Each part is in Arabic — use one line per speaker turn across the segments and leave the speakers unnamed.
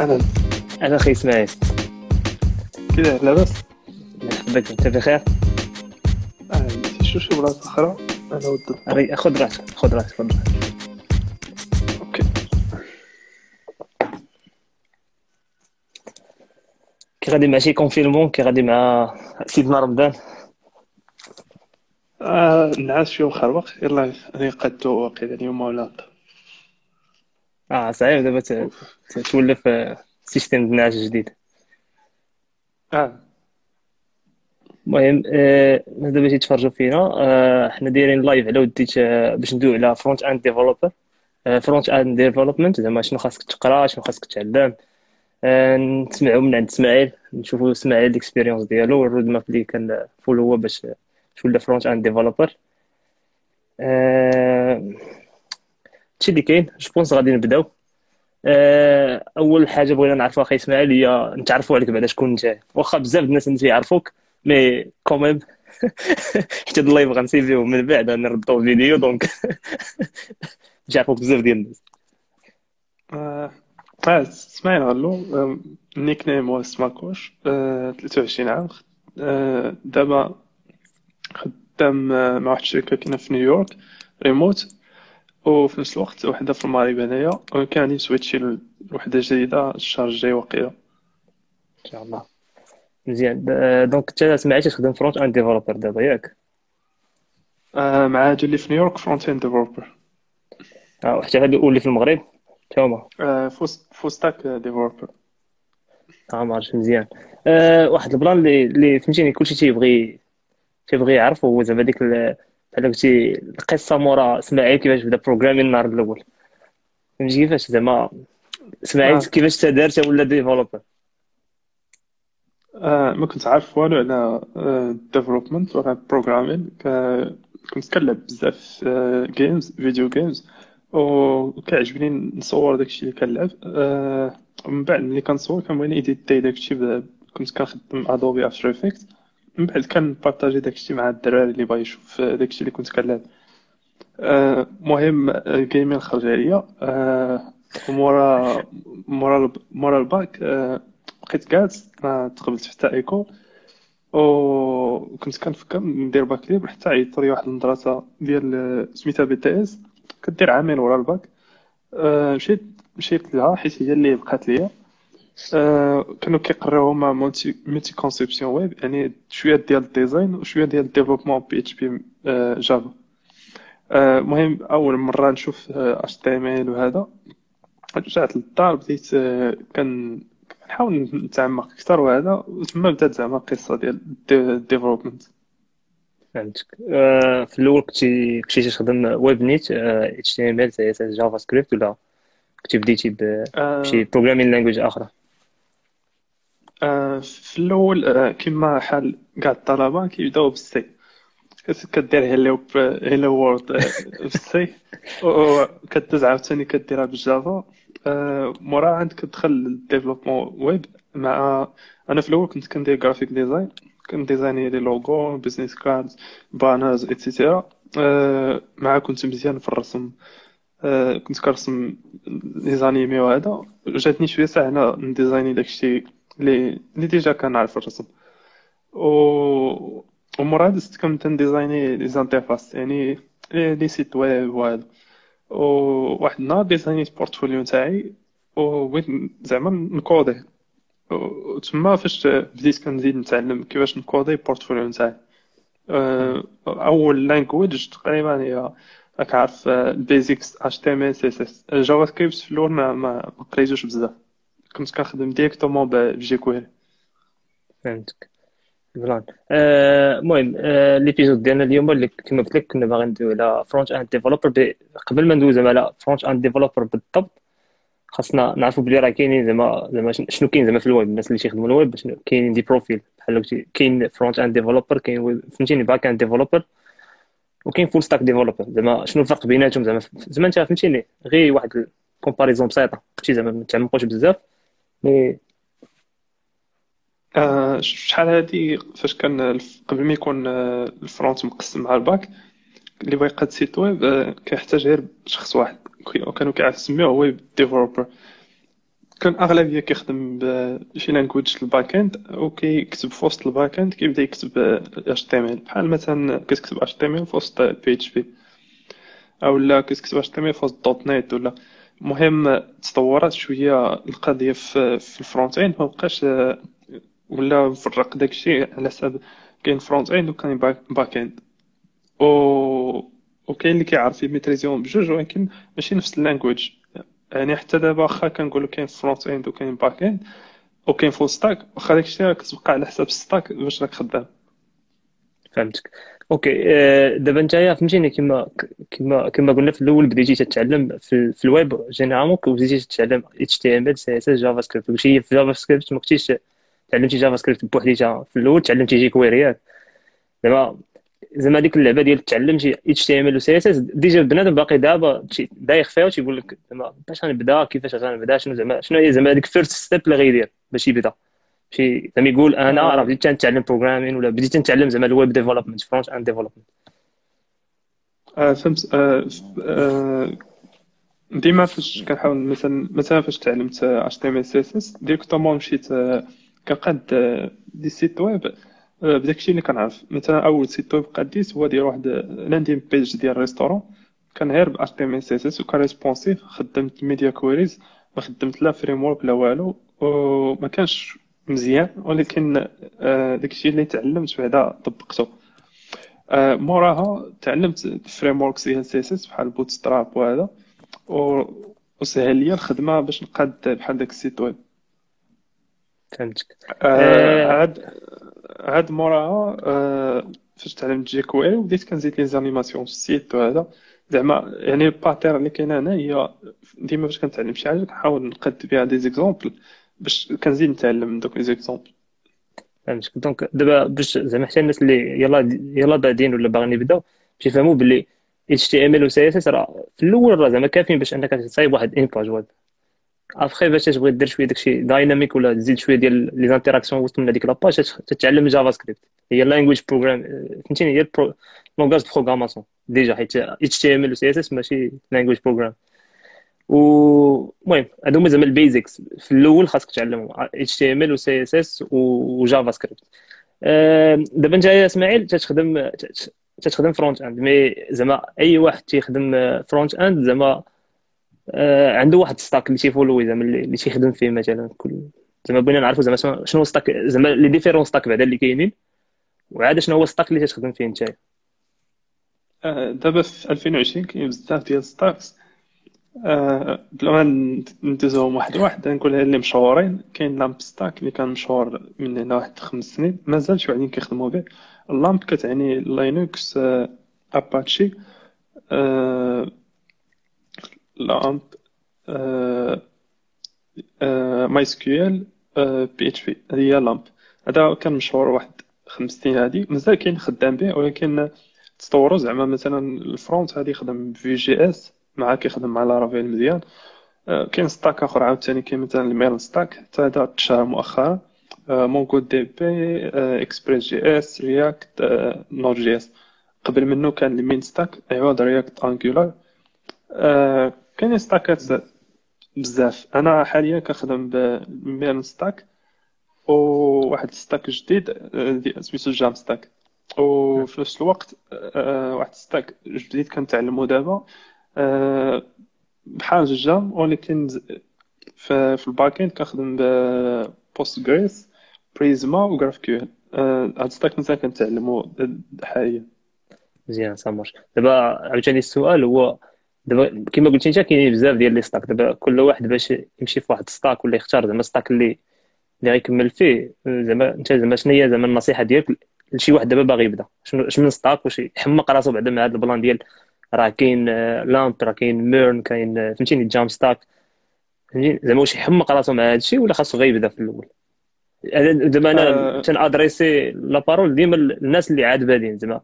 أهلا. أهلا أخي
إسماعيل. داير لاباس
مرحبا أنت بخير؟
آه شو شي بلاصه أخرى أنا ود
ري- خذ راحتك خذ راحتك خذ راحتك
okay.
كي غادي مع شي confinement كي غادي مع سيدنا رمضان؟
آه النعاس شوية مخربق يلا أنا قدو واقيلا اليوم ولا
آه صعيب دابا تولف آه، système د النعاس جديد.
آه.
المهم آه، الناس دابا تيتفرجوا فينا. آه، حنا دايرين live على وديت آه، باش ندوي على front end developer front end development زعما شنو خاصك تقرا شنو خاصك تعلم. آه، نسمعوا من عند اسماعيل نشوفوا اسماعيل ال expérience ديالو وال roadmap اللي كان follow هو باش ولا front end developer هادشي اللي كاين je pense غادي نبداو. آه، أول حاجة بغينا نعرفوا أخي إسماعيل هي نتعرفوا عليك بعدا شكون أنت. واخا بزاف الناس اللي تيعرفوك mais quand même حتى ال live غنسيفيو من بعد غنربطو فيديو donc تعرفوك بزاف ديال الناس.
آه آه، إسماعيل غلو آه، ال nickname هو سماكوش آه 23 عام. آه دابا خدام آه، مع واحد الشركة كاينة في نيويورك ريموت وفي نفس الوقت وحدة في المغرب هنايا وكان غادي نسويتشي لوحده جديدة الشهر الجاي واقيلا
ان شاء الله مزيان. آه، donc أنت سمعتي تخدم front end developer دابا ياك؟
آه مع هادو اللي في نيويورك front end developer
آه وحتى هادو اللي في المغرب؟ حتى هما.
آه full stack developer
آه ما عرفتش مزيان. آه واحد ال plan اللي اللي فهمتيني كلشي تيبغي تيبغي يعرف هو زعما ديك بحال قلتي القصة مورا اسماعيل كيفاش بدا programming النهار الأول. فهمتي كيفاش؟ زعما اسماعيل
آه.
كيفاش تا دار تا ولا developer
آه ما كنت عارف والو على development ولا programming كنت كنلعب بزاف games video games وكيعجبني نصور داكشي اللي كنلعب. آه من بعد ملي كنصور كنبغي نيديتي داكشي كنت كنخدم Adobe After Effect من بعد كنبارطاجي داكشي مع الدراري اللي باغي يشوف داكشي اللي كنت كنلعب. آه، مهم ال gaming خرج عليا آه، ومورا مورا الب- مورا الباك آه، بقيت ما تقبلت حتى école. وكنت كنفكر ندير bac libre حتى عيطت لي واحد المدرسة ديال آه، سميتها BTS. كدير عامين ورا الباك. آه، مشيت مشيت لها حيت هي اللي بقات ليا. آه، كانوا كيقراو هما multi multi conception web. يعني شوية ديال ال design وشوية ديال ال développement PHP Java المهم أول مرة نشوف HTML وهذا. رجعت للدار بديت آه، كان كنحاول نتعمق أكثر وهذا. وتما بدات زعما القصة ديال ال development
فهمتك. آه في الأول كنتي كنتي تخدم ويب نيت اتش تي ام ال سي اس اس جافا سكريبت ولا كنتي بديتي بشي programming language أخرى
آه، في الأول آه، كما حال كاع الطلبة كيبداو بال C. كدير hello hello world بال C. وكدوز عاوتاني كديرها بال Java. آه، موراها عاد كتدخل لل développement web. مع أنا في الأول كنت كندير graphic design كنديزايني les logos business cards banners et cetera مع كنت مزيان في الرسم. كنت كنرسم les animés وهذا. جاتني شوية ساعة نديزايني داكشي اللي اللي déjà كنعرف الرسم و ومورا زدت كنت نديزايني les interfaces يعني les sites web وهذا وواحد النهار ديزاينيت portfolio تاعي وبغيت زعما نكودي وتما فاش بديت كنزيد نتعلم كيفاش نكودي portfolio تاعي اول language تقريبا هي راك عارف البيزكس اتش تي ام ال سي اس جافا سكريبت في الأول ما قريتوش بزاف كنت كنخدم directement ب jQuery
فهمتك plan آه، المهم l'épisode ديالنا اليوم اللي كما قلت لك كنا باغي ندوي على front end developer قبل ما ندوي زعما على front end developer بالضبط خاصنا نعرفوا بلي راه كاينين زعما زعما شن- شنو كاين زعما في الويب الناس اللي تيخدموا الويب كاينين des profils بحال قلتي كاين front end developer كاين فهمتيني back end developer وكاين full stack developer زعما شنو الفرق بيناتهم زعما زعما انت فهمتيني غير واحد ال comparaison بسيطه ماشي زعما ما تعمقوش بزاف mais
آه، شحال هادي فاش كان قبل ما يكون آه، ال front مقسم مع ال back اللي بغى يقاد site web آه، كيحتاج غير شخص واحد. وكانوا كيسميوه web developer كان أغلبية كيخدم بشي language ال back end وكيكتب في وسط ال back end كيبدا يكتب HTML بحال مثلا كتكتب HTML في وسط PHP أو لا كتكتب HTML في وسط .NET ولا المهم تطورات شوية القضية في, في ال front end ما بقاش ولا مفرق داكشي على حساب. كاين front end وكاين back end و وكاين اللي كيعرف يميتريزيهم بجوج ولكن ماشي نفس ال language. يعني حتى دابا واخا كنقولوا كاين front end وكاين back end وكاين full stack واخا داكشي راه كتبقى على حساب ال stack باش راك خدام.
فهمتك. okay آه، دابا نتايا فهمتيني كما كما كما قلنا في الأول بديتي تتعلم في, في ال web généralement بديتي تتعلم إتش تي إم إل سي إس إس JavaScript كلشي في جافا سكريبت ما كنتيش تعلمتي JavaScript بوحديتها في الأول تعلمتي jQuery ات زعما زعما ديك اللعبة ديال تعلمتي إتش تي إم إل و سي إس إس ديجا بنادم باقي دابا دايخ فيها وتيقول لك زعما باش غنبدأ كيفاش غنبدأ شنو زعما شنو هي زعما هذيك first step اللي غيدير باش يبدأ. شي زعما يقول أنا راه بديت نتعلم programming ولا بديت نتعلم زعما ال web development front end development
فهمت. آه، آه، ديما فاش كنحاول مثلا مثلا فاش تعلمت CSS directement مشيت آه، كنقاد des sites web بداكشي اللي كنعرف. مثلا أول site web قديت هو ديال واحد landing page ديال restaurant كان غير ب CSS وكان responsive خدمت media queries ما خدمت لا framework لا والو وما كانش مزيان ولكن داكشي اللي تعلمت بعدا طبقته. موراها تعلمت frameworks ديال CSS بحال Bootstrap وهذا وسهل لي الخدمة باش نقاد بحال داك ال site web.
فهمتك.
عاد عاد موراها فاش تعلمت jQuery وبديت كنزيد les animations في ال site وهذا. زعما يعني ال pattern اللي كاينة هنا هي ديما فاش كنتعلم شي حاجة كنحاول نقاد بها des exemples باش كنزيد نتعلم من دوك les exemples
فهمتك donc دابا باش زعما حتى الناس اللي يلا يلا بادين ولا باغيين يبداو باش يفهموا بلي اتش تي ام ال و سي اس اس راه في الأول راه زعما كافيين باش أنك تصايب واحد une page web après باش تبغي دير شوية داكشي dynamique ولا تزيد شوية ديال les interactions وسط من هذيك la page تتعلم JavaScript هي language program فهمتيني؟ هي langage programmation déjà حيت اتش تي ام ال و سي اس اس ماشي language program المهم هادو هما زعما ال basics في الأول خاصك تعلمهم إتش تي إم إل و سي إس إس وجافا سكريبت. دابا انت يا إسماعيل تتخدم تتخدم front end. mais زعما أي واحد تيخدم front end زعما آه، عنده واحد stack اللي تيفولوي زعما اللي تيخدم فيه مثلا كل زعما بغينا نعرفوا زعما شنو stack زعما les différents stacks بعدا اللي كاينين. وعاد شنو هو stack اللي تخدم فيه نتايا؟
آه، دابا في 2020 كاين بزاف ديال stacks بلا ما ندوزهم واحد واحد نقول اللي مشهورين. كاين LAMP stack اللي كان مشهور من هنا واحد خمس سنين مازال شي وحدين كيخدموا به. ال LAMP كتعني Linux Apache LAMP MySQL PHP. هي LAMP. هذا كان مشهور واحد خمس سنين هادي مازال كاين خدام به ولكن تطوروا زعما مثلا ال front هادي يخدم Vue.js مع كيخدم مع Laravel مزيان كاين stack آخر عاوتاني كاين مثلا ال MERN stack حتى هذا تشهر مؤخرا. مونغو دي بي إكسبريس جي إس رياكت نود جي إس. قبل منه كان ال MEAN stack؟ عوض React Angular كاين stack ات بزاف. أنا حاليا كنخدم ب MERN stack وواحد stack جديد سميتو JAMstack. وفي نفس الوقت واحد stack جديد كنتعلمو دابا. بحال JAM ولكن في ال back end كنخدم Postgres Prisma و GraphQL هاد stack مزال كنتعلمو حاليا.
مزيان سامر دابا عاوتاني السؤال هو دابا كما قلتي انت كاينين بزاف ديال les stacks دابا كل واحد باش يمشي في واحد stack ولا يختار زعما stack اللي اللي غيكمل فيه زعما انت زعما شنو هي زعما النصيحة ديالك لشي واحد دابا باغي يبدا؟ شنو من stack واش يحمق راسو بعدا مع هذا ال plan ديال راه كاين LAMP راه كاين MERN كاين فهمتيني JAMstack. فهمتيني زعما واش يحمق راسو مع هذا الشيء ولا خاصو غير يبدا في الأول؟ دابا أنا أه. تنأدريسي la parole ديما الناس اللي عاد بادين زعما.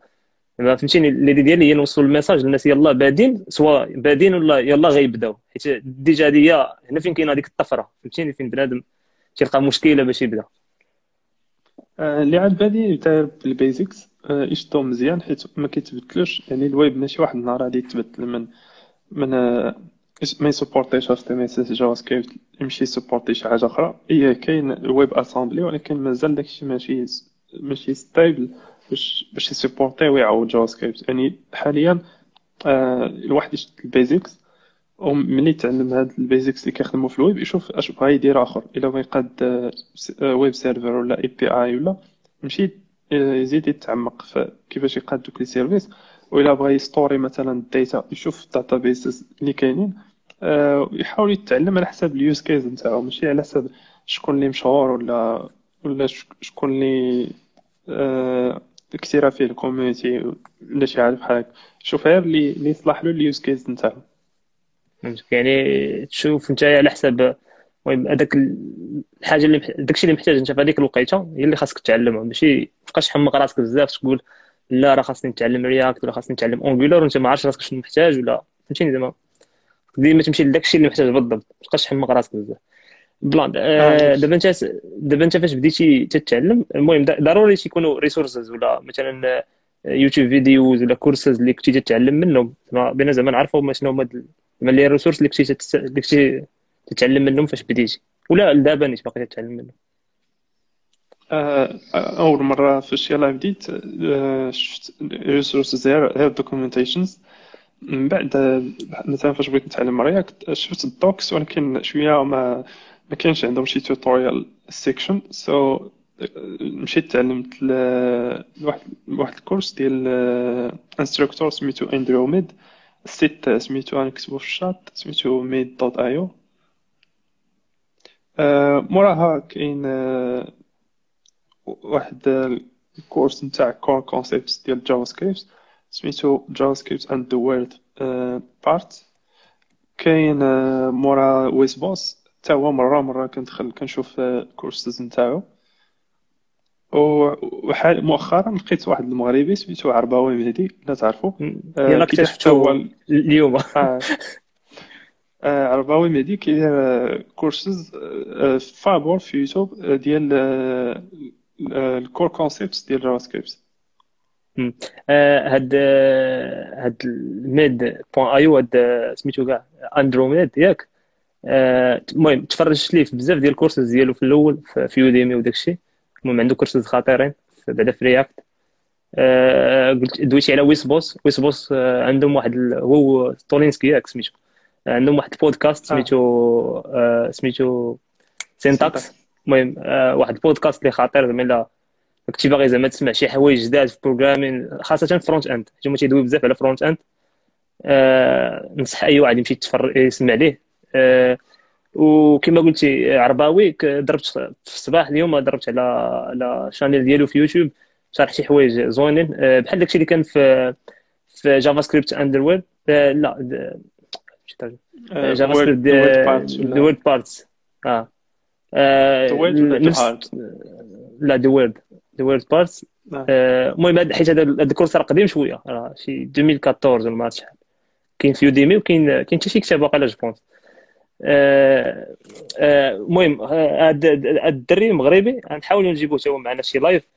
ما فهمتيني l'idée ديالي هي نوصل ال message للناس يلا بادين سواء بادين ولا يلا غيبداو حيت ديجا هذه هنا فين كاين هذيك الطفرة فهمتيني فين بنادم تلقى مشكلة باش يبدا
آه، اللي عاد بادي يبدا بال basics آه، يشدو مزيان حيت ما كيتبدلوش. يعني الويب ماشي واحد النهار غادي يتبدل من من ما يسبورتيش اتش تي ام اس جافا سكريبت يمشي يسبورتي شي حاجة أخرى. هي كاين ال WebAssembly ولكن مازال داكشي ماشي ماشي stable باش باش يسبورتي ويعاود JavaScript يعني حاليا آه الواحد يشد ال basics وملي تعلم هاد ال basics اللي كيخدموا في الويب يشوف اش بغا يدير آخر. إلا بغا يقاد web server ولا API ولا يمشي يزيد يتعمق في كيفاش يقاد دوك les services. وإلا بغا يستوري مثلا ال data يشوف ال databases اللي كاينين أه يحاول يتعلم على حسب ال use case نتاعو. ماشي على حسب شكون اللي مشهور ولا ولا شكون اللي أه كثيرة فيه ال community ولا شي حاجة بحال هكا. شوف غير اللي يصلح له ال use case نتاعو.
يعني تشوف انت على حسب المهم هذاك الحاجة اللي داكشي اللي محتاج انت في هذيك الوقيتة هي اللي خاصك تعلمها. ماشي تبقاش تحمق راسك بزاف تقول لا راه خاصني نتعلم React ولا خاصني نتعلم Angular وانت ما عارفش راسك شنو محتاج ولا فهمتيني زعما؟ ديما تمشي لداك الشيء اللي محتاج بالضبط ما تبقاش تحمق راسك بزاف. بلان آه، دابا انت دابا انت فاش بديتي تتعلم المهم ضروري تيكونوا resources ولا مثلا YouTube videos ولا كورسز اللي كنتي تتعلم منهم. بغينا زعما نعرفوا شنو هما لي اللي كنتي اللي كنتي تتعلم منهم فاش بديتي ولا دابا نيت باقي تتعلم منهم؟
آه، أول مرة فاش يلاه بديت آه، شفت resources غير documentations من بعد مثلا فاش بغيت نتعلم React شفت ال docs ولكن شوية ما ما كانش عندهم شي tutorial section so مشيت تعلمت واحد واحد ال course ديال instructor سميتو Andrew Mead ال site سميتو غنكتبو في الشات سميتو mead dot io موراها كاين واحد ال course نتاع core concepts ديال JavaScript سميتو JavaScript and the weird part كاين مورا Wes Bos حتى هو مرة مرة كندخل كنشوف الكورسز نتاعو. وحال مؤخرا لقيت واحد المغربي سميتو عرباوي مهدي لا تعرفو.
يلا اكتشفتو اليوم.
عرباوي مهدي كيدير كورسز فابور في يوتيوب ديال ال core concepts ديال JavaScript
هاد هاد ال mead point io هاد سميتو كاع Andrew Mead ياك. المهم تفرجت ليه في بزاف ديال الكورسز ديالو في الأول في Udemy وداك الشيء. المهم عنده كورسز خطيرين بعدا في React قلت دويتي على Wes Bos Wes Bos عندهم واحد هو Scott Tolinski ياك سميتو. عندهم واحد بودكاست سميتو سميتو Syntax المهم واحد البودكاست اللي خطير زعما كنتي باغي زعما تسمع شي حوايج جداد في programming خاصة front end هما تيدوي بزاف على front end آه نصح أي واحد يمشي يتفرج يسمع ليه. آه وكما قلتي عرباوي ضربت في الصباح اليوم ضربت على على channel ديالو في يوتيوب شرح شي حوايج زوينين. آه بحال داكشي اللي كان في في JavaScript under آه لا JavaScript the weird parts آه. لا the weird the weird parts المهم حيت هذا ال course راه قديم شوية راه شي 2014 ولا ما عرفت شحال. كاين في Udemy وكاين كاين حتى شي كتاب واقيلا je pense. المهم هذا الدري المغربي غنحاولوا نجيبوه حتى هو معنا شي live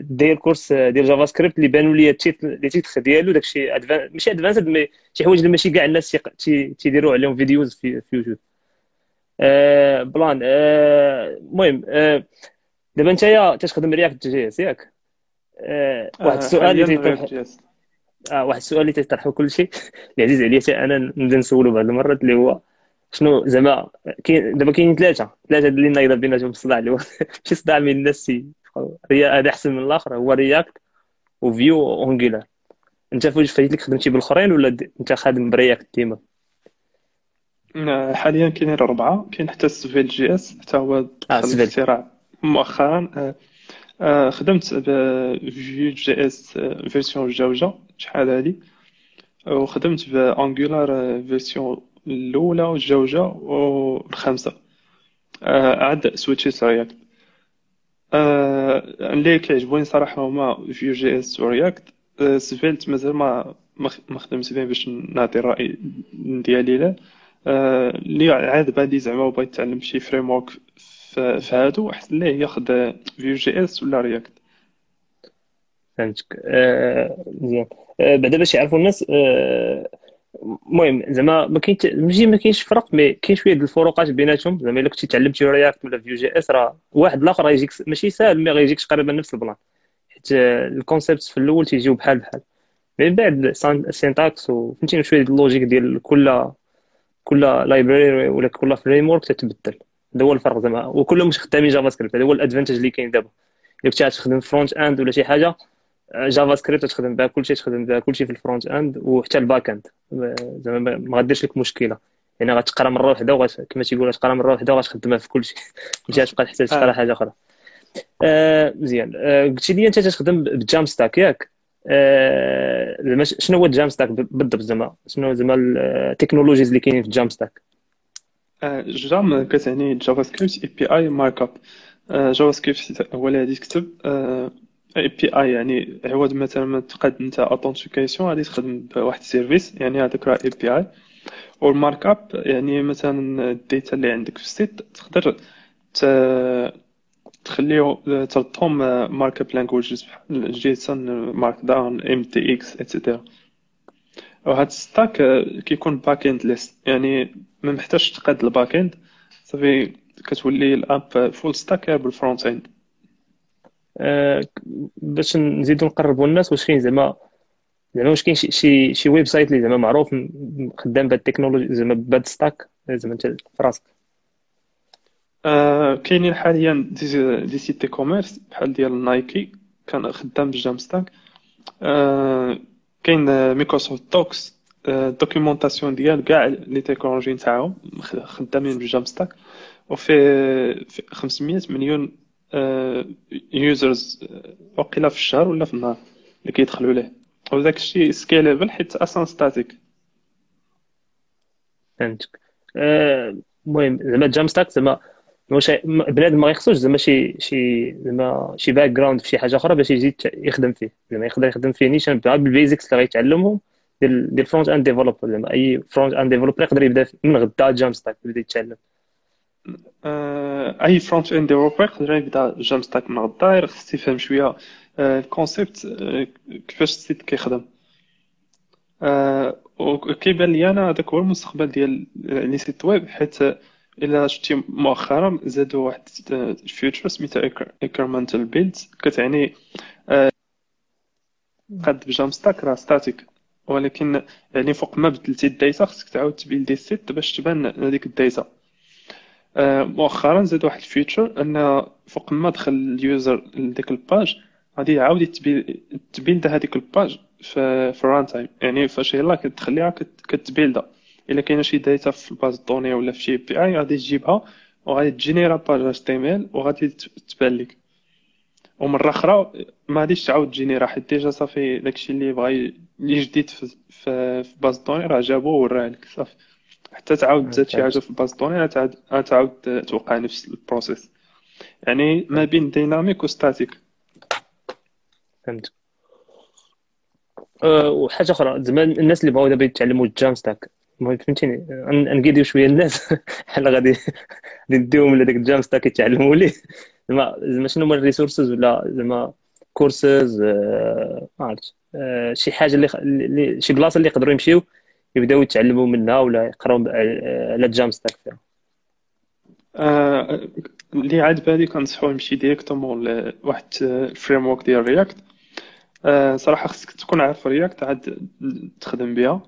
داير course ديال JavaScript اللي بانوا لي les titres ديالو داكشي ماشي advanced mais شي حوايج اللي ماشي كاع الناس تيديروا عليهم فيديوز في, في يوتيوب بلان المهم دابا نتايا تخدم React JS ياك؟ آه واحد السؤال اللي تيطرح آه واحد السؤال اللي تيطرحو كل شيء اللي عزيز عليا حتى أنا نبدأ نسولو بعض المرات اللي هو شنو زعما كاين دابا كاينين ثلاثة ثلاثة اللي نايضه بيناتهم الصداع اللي هو شي صداع من الناس هذا أحسن من الآخر هو React و Vue Angular أنت فاش فايت لك خدمتي بالأخرين ولا أنت خادم ب React ديما؟
حاليا كاينين أربعة كاين حتى Svelte JS حتى هو دخل للصراع مؤخرا. خدمت ب Vue JS version جوجة شحال هادي. وخدمت ب Angular version الأولى والجوجة والخامسة. عاد سويتشيت React اللي كيعجبوني صراحة هما Vue JS و React Svelte مازال ما ما خدمت به باش نعطي الرأي ديالي له اللي عاد بادي زعما بغيت يتعلم شي framework في هادو احسن ليه ياخذ Vue JS ولا React
فهمتك. مزيان آه بعدا باش يعرفوا الناس المهم زعما ما كاين ماشي ما كاينش فرق mais كاين شوية ديال الفروقات بيناتهم. زعما إلا كنتي تعلمتي React ولا Vue JS راه واحد الآخر غيجيك ماشي ساهل mais غيجيك تقريبا نفس البلان. حيت ال concept في الأول تيجيو بحال بحال. من بعد ال syntax وفهمتيني شوية ديال ال logic ديال كل كل library ولا كل framework تتبدل. هذا هو الفرق زعما. وكلهم مش خدامين JavaScript هذا هو ال avantage اللي كاين دابا. إلا كنتي تخدم front end ولا شي حاجة JavaScript تخدم بها كلشي تخدم بها كلشي في ال front end وحتى ال back end زعما ما غاديرش لك مشكلة. يعني غتقرا مرة واحدة وغاش كما تيقول غتقرا مرة واحدة وغتخدمها في كلشي ماشي غتبقى تحتاج تقرا حاجة أخرى. آه مزيان. آه قلتي لي أنت تخدم بال Jamstack ياك. آه شنو هو ال Jamstack بالضبط زعما؟ شنو زعما ال technologies اللي كاينين في الجام ستاك
جام كتعني جافا سكريبت اي بي اي مارك اب JavaScript هو اللي غادي تكتب API يعني عوض مثلا ما تقاد أنت authentication غادي تخدم بواحد ال service يعني هذاك راه API وال markup يعني مثلا ال data اللي عندك في ال site تقدر تخليه تردهم markup languages بحال JSON Markdown MDX et cetera وهاد stack كيكون backend less يعني ما محتاجش تقاد ال back end صافي كتولي ال app full stack بال
front end باش نزيدو نقربوا الناس واش كاين زعما زعما واش كاين شي شي website اللي زعما معروف خدام بهاد ال technology زعما بهاد stack زعما انت في راسك.
آه كاينين حاليا des, des sites e-commerce بحال ديال Nike كان خدام بال Jamstack. آه كاين Microsoft Docs ال documentation ديال كاع les technologies نتاعهم خدامين بال Jamstack. وفي 500 مليون users وقيلا في الشهر ولا في النهار اللي كيدخلوا ليه. وداك الشيء scalable حيت أصلا static
فهمتك. المهم زعما Jamstack زعما واش بنادم ما يخصوش زعما شي شي زعما شي background في شي حاجة أخرى باش يزيد يخدم فيه. زعما يقدر يخدم فيه نيشان بال basics اللي غيتعلمهم ديال ديال front end developer زعما أي front end developer يقدر يبدا من غدا Jamstack يبدا يتعلم.
أي front end developer يقدر يبدا Jamstack من غدا خص يفهم شوية ال concept كيفاش ال site كيخدم. وكيبان لي أنا هذاك هو المستقبل ديال les sites web حيت إلا شفتي مؤخرا زادوا واحد ال feature سميتها incremental build كتعني قد ب Jamstack راه static ولكن يعني فوق ما بدلتي ال data خصك تعاود تبيلدي ال site باش تبان هذيك ال data. مؤخرا زاد واحد ال feature أن فوق ما دخل ال user لديك ال page غادي يعاود تبيلد هذيك ال page في في ال runtime يعني فاش يلاه كتخليها كتبيلدا إلا كاينة شي data في ال base de données ولا في شي API غادي تجيبها وغادي تجينيرا page HTML وغادي تبان لك ومرة أخرى ما غاديش تعاود تجينيرا حيت déjà صافي داكشي اللي بغا اللي جديد في في, في base de données راه جابوه وراه لك صافي. حتى تعاود تزاد شي حاجة في ال base de données تعاود توقع نفس ال process. يعني ما بين dynamic و static.
فهمت. أه وحاجة أخرى زعما الناس اللي بغاو دابا يتعلموا ال Jamstack المهم فهمتيني نقيديو شوية الناس. بحال غادي غادي نديهم لهذاك ال Jamstack يتعلموا ليه زعما زعما شنو هما ال resources ولا زعما كورسز أه ما عرفتش. أه شي حاجة اللي شي بلاصه اللي يقدروا يمشيو يبداو يتعلموا منها ولا يقراو على ال Jamstack فيها
اللي عاد بالي كنصحو يمشي directement لواحد ال framework ديال React آه صراحة خصك تكون عارف React عاد تخدم بها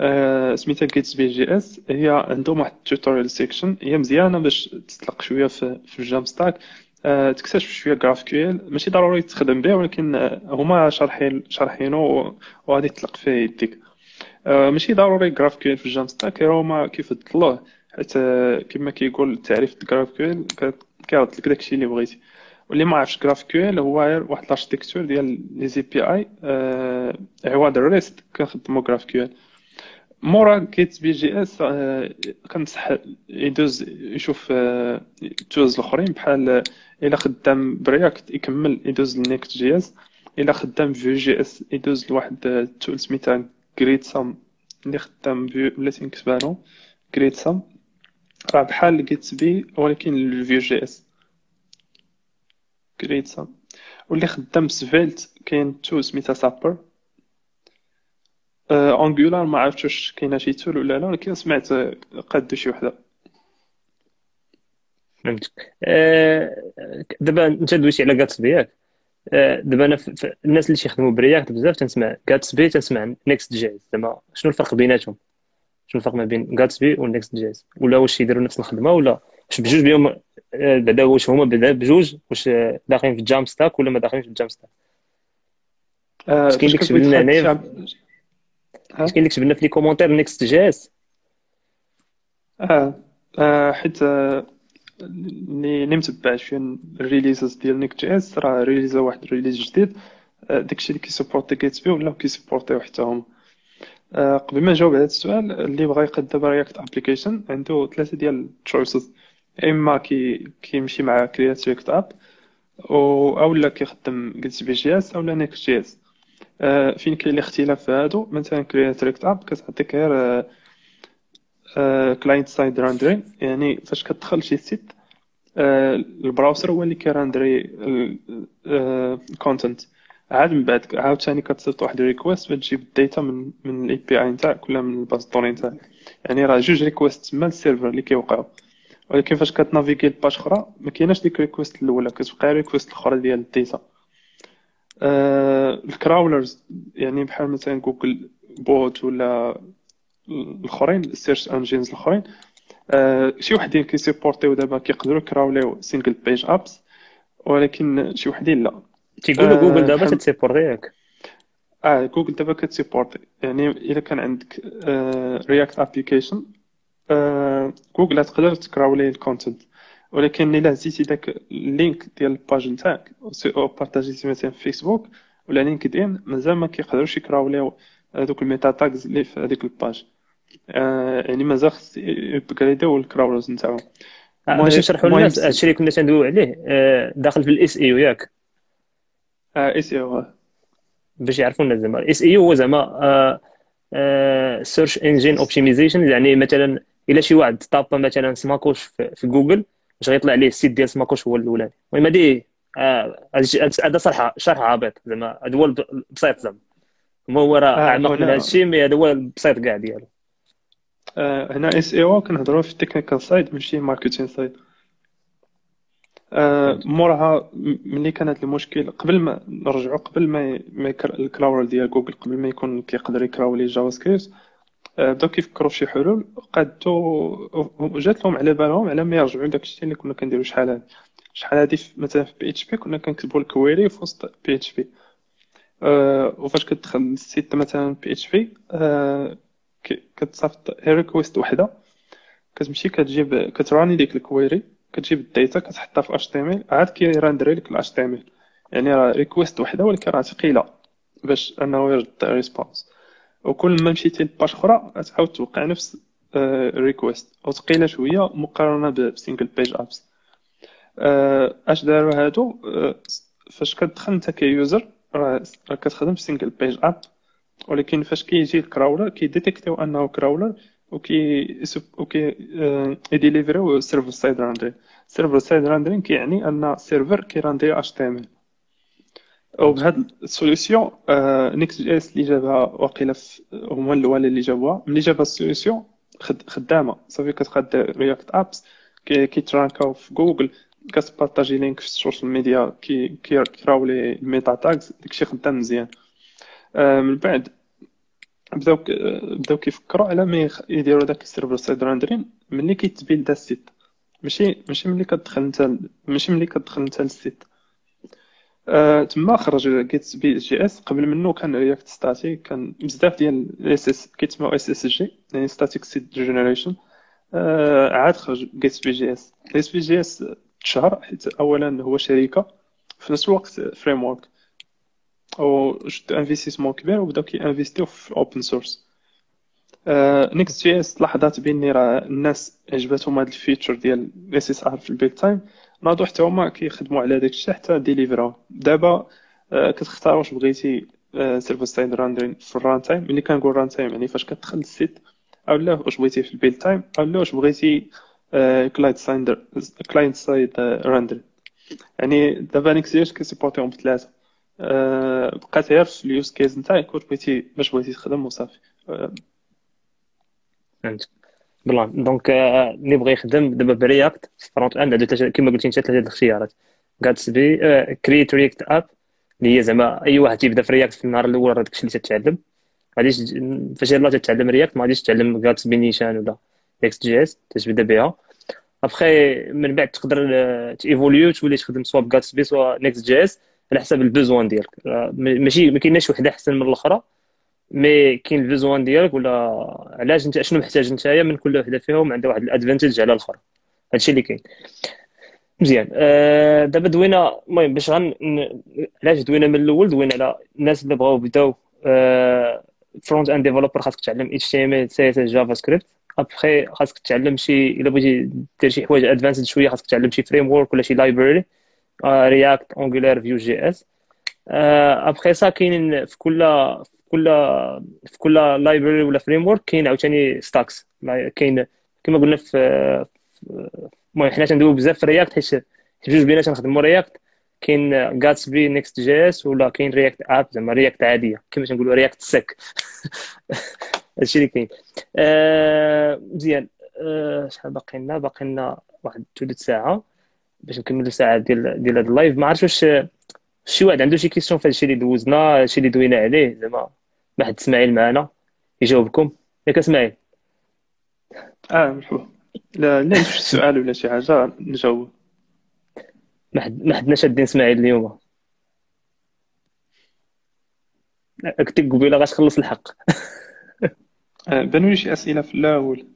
آه سميتها Gatsby JS هي عندهم واحد ال tutorial section هي مزيانة باش تطلق شوية في, ال Jamstack آه تكتشف شوية GraphQL ماشي ضروري تخدم به ولكن هما شارحين شارحينه وغادي تطلق فيه يديك. آه ماشي ضروري GraphQL في ال Jamstack هما كيفضلوه حيت كما كيقول التعريف GraphQL كيعرض لك داكشي اللي بغيتي. واللي ما عرفش GraphQL هو واحد ال architecture ديال les API عوض ال REST كنخدمو GraphQL مورا Gatsby JS كنصح يدوز يشوف tools الأخرين. بحال إلا خدام ب React يكمل يدوز ل Next JS. إلا خدام Vue JS يدوز لواحد ال tool سميتها Gridsome اللي خدام بلاتي نكتبها Gridsome راه بحال Gatsby ولكن ال Vue JS Gridsome واللي خدام Svelte كاين tool سميتها Sapper Angular ما عرفتش واش كاينة شي tool ولا لا ولكن سمعت قادو شي وحدة.
فهمتك. آه، دابا انت دويتي على Gatsby ياك آه، دابا أنا الناس اللي تيخدموا ب React بزاف تنسمع Gatsby تنسمع Next JS زعما شنو الفرق بيناتهم؟ شنو الفرق ما بين Gatsby و Next.js ولا واش يديروا نفس الخدمة ولا واش بجوج بهم آه، بعدا واش هما بعدا بجوج واش داخلين في ال JAMstack ولا ما داخلين في ال JAMstack اش كاين اللي كتب لنا هنايا اش كاين اللي كتب لنا في les commentaires Next.js
آه, آه حيت اللي اللي متبع شوية ال releases ديال Next.js راه ريليزا واحد ال release جديد. آه، داكشي اللي كي supporti Gatsby ولا كي supportيو حتى هما آه، قبل ما نجاوب على هذا السؤال اللي بغى يقدم React application عنده ثلاثة ديال ال choices إما كي كيمشي مع Create React App أو اولا كيخدم جيتسبي جي اس اولا نيك جي اس آه، فين كاين الاختلاف في هادو؟ مثلا Create React App كتعطيك غير client side rendering يعني فاش كتدخل شي site آه، ال browser هو اللي كي renderي ال content آه، عاد من بعد عاوتاني كتصيفط واحد ال request باش تجيب ال data من من ال API نتاعك ولا من ال base de données نتاعك يعني راه جوج request تما لل server اللي كيوقعوا ولكن فاش كت naviguي ل page أخرى ما كايناش ديك ال request الأولى كتبقى ال request الأخرى ديال ال data. آه ال crawlers يعني بحال مثلا Googlebot ولا الأخرين ال search engines الأخرين. آه شي وحدين كي supportيو دابا كيقدروا crawlيو single page apps ولكن شي وحدين لا.
تيقولوا جوجل دابا تت supporti ياك؟
آه جوجل دابا كت supporti. يعني إلا كان عندك React application جوجل تقدر ت crawlي ال content ولكن إلا هزيتي داك ال lien ديال ال page نتاعك أو partageيتي مثلا في فيسبوك ولا LinkedIn مازال ما كيقدروش ي crawlيو هذوك ال meta tags اللي في هذيك ال page آه، يعني مازال خص ي upgradيو ال crawlers نتاعهم
آه، باش نشرحوا للناس هادشي اللي كنا تندويو عليه آه، داخل في ال SEO ياك.
SEO
باش يعرفوا الناس زعما. ال SEO هو زعما search engine optimization يعني مثلا إلا شي واحد tapa مثلا Smakosh في جوجل باش غيطلع عليه ال site ديال Smakosh هو الأولاني. المهم هادي هذا صراحة شرح عابط زعما. هذا هو البسيط زعما. هو راه اعمق من هادشي mais هذا هو البسيط كاع ديالو.
آه، هنا SEO كنهضروا في ال technical side ماشي marketing side. آه، موراها ملي كان هذا المشكل قبل ما نرجعوا قبل ما ما ال crawl ديال جوجل قبل ما يكون كيقدر ي crawlي JavaScript آه، بداو كيفكروا في شي حلول قادو جات لهم على بالهم على ما يرجعوا لداك الشيء اللي كنا كنديروا شحال هادي شحال هادي مثلا في PHP كنا كنكتبوا ال query في وسط PHP وفاش كتدخل ال site مثلا PHP كتصيفط request وحده. كتمشي كتجيب كت runي ديك ال query كتجيب ال data كتحطها في اتش تي إم إل عاد كيراندري لك الاتش تي إم إل. يعني راه request وحده ولكن راه ثقيلة باش أنه يرد response وكل ما مشيتي ل page أخرى غتعاود توقع نفس ال request أو ثقيله شوية مقارنة ب single page apps اش داروا هادو؟ آه، فاش كتدخل انت ك user راه كتخدم single page app ولكن فاش كيجي ال crawler كي détectيو انه crawler وكي وكي ي deliverيو server side rendering server side rendering كيعني ان server كي renderي HTML وبهاد ال solution Next.js اللي جابها واقيلا هما الأول اللي جابوها. ملي جابها ال solution خدامة. صافي كتقاد React apps كيت rankاو في جوجل كت partagي link في ال social media كي كي crawlي ال meta tags داكشي خدام مزيان. آه، من بعد. بداو بداو كيفكروا على ما يديروا داك ال server side rendering ملي كيت buildا ال site. ماشي ماشي ملي كتدخل انت ماشي ملي كتدخل انت لل site آه تما خرج Gatsby.js. قبل منه كان React Static كان بزاف ديال ال SS كيتسموا SSG يعني static site generation آه عاد خرج جيتس بي جي اس. جيتس بي جي اس تشهر حيت اولا هو شركه في نفس الوقت framework أو شدو investissement كبير وبداو كي investيو في open source Next.js لاحظت باني راه الناس عجبتهم هاد ال feature ديال SSR في ال build time ناضو حتى هما كيخدموا على داك الشيء حتى deliverاو دابا كتختار واش بغيتي server side rendering في ال runtime ملي كنقول runtime يعني فاش كتدخل لل site أو لا واش بغيتي في ال build time أو لا واش بغيتي client side client side rendering يعني دابا Next.js كي supportيهم بثلاثه بقات غير في ال use case نتاعك كنت بغيتي باش بغيتي تخدم وصافي
فهمت. بلان donc اللي بغى يخدم دابا ب React front end عنده كما قلتي انت ثلاثة الاختيارات Gatsby Create React App اللي هي زعما أي واحد تيبدا في React في النهار الأول راه داكشي اللي تتعلم. غاديش فاش يلاه تتعلم React ما غاديش تعلم Gatsby نيشان ولا Next.js تبدا بها. ابخي من بعد تقدر ت évoluer تولي تخدم soit ب Gatsby soit Next.js على حسب ال besoin ديالك. ماشي ما كايناش وحدة أحسن من الأخرى mais كاين ال besoin ديالك ولا علاش انت شنو محتاج نتايا من كل وحدة فيهم عندها واحد ال advantage على الأخرى. هادشي اللي كاين. مزيان. آه دابا دوينا المهم باش غن علاش دوينا من الأول؟ دوينا على الناس اللي بغاو يبداو front end developer خاصك تعلم اتش تي ام ال سي اس اس جافا سكريبت ابخي خاصك تعلم شي إلا بغيتي دير شي حوايج advanced شوية خاصك تعلم شي framework ولا شي library React Angular Vue.js après ça كاينين في كل في كل في كل library ولا framework كاين عاوتاني stacks كاين كما قلنا في المهم حنا تندويو بزاف في React حيت جوج بينا تنخدموا React كاين Gatsby Next.js ولا كاين React app زعما React عادية. كما تنقولوا رياكت سك هادشي اللي كاين. آه مزيان. آه شحال باقي لنا؟ باقي لنا واحد ثلث ساعة. باش نكملوا ساعه ديال ديال هذا اللايف. ما عرفتش واش شي واحد عنده شي question في هادشي اللي دوزنا هادشي اللي دوينا عليه. زعما ما حد إسماعيل معنا يجاوبكم. ياك إسماعيل.
آه مرحبا. لا لا شي سؤال ولا شي حاجة نجاوب.
ما حد ما حدنا شادين إسماعيل اليوم. قلت قبيلة غتخلص الحق.
آه، بانوا لي شي أسئلة في الأول.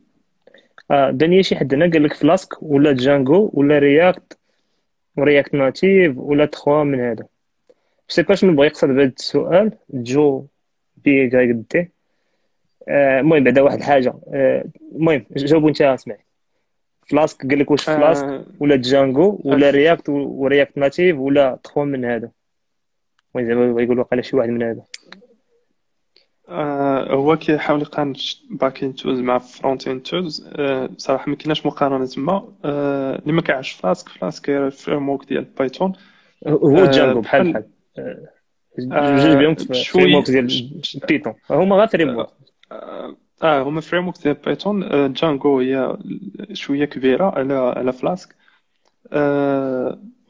آه بان شي حد هنا قال لك Flask ولا Django ولا React و React Native ولا تخوا من هذا. sais pas شنو بغا يقصد بهذا السؤال. جو بي كاي دي آه، المهم بعدا واحد الحاجة. آه، المهم جاوبوا انت إسماعيل. Flask قال لك واش Flask
آه.
ولا Django ولا React و React Native ولا تخوا من هذا. المهم زعما يقول واقيلا شي واحد من هذا.
آه هو كيحاول يقارن back end tools مع front end tools آه صراحة ما كايناش مقارنة تما. آه اللي ما كيعرفش Flask Flask هي ال framework ديال Python
هو
آه،
Django بحال
بحال-
جوج
شوية-
framework ديال Python هما غير
framework آه هما framework ديال Python Django هي شوية كبيرة على على Flask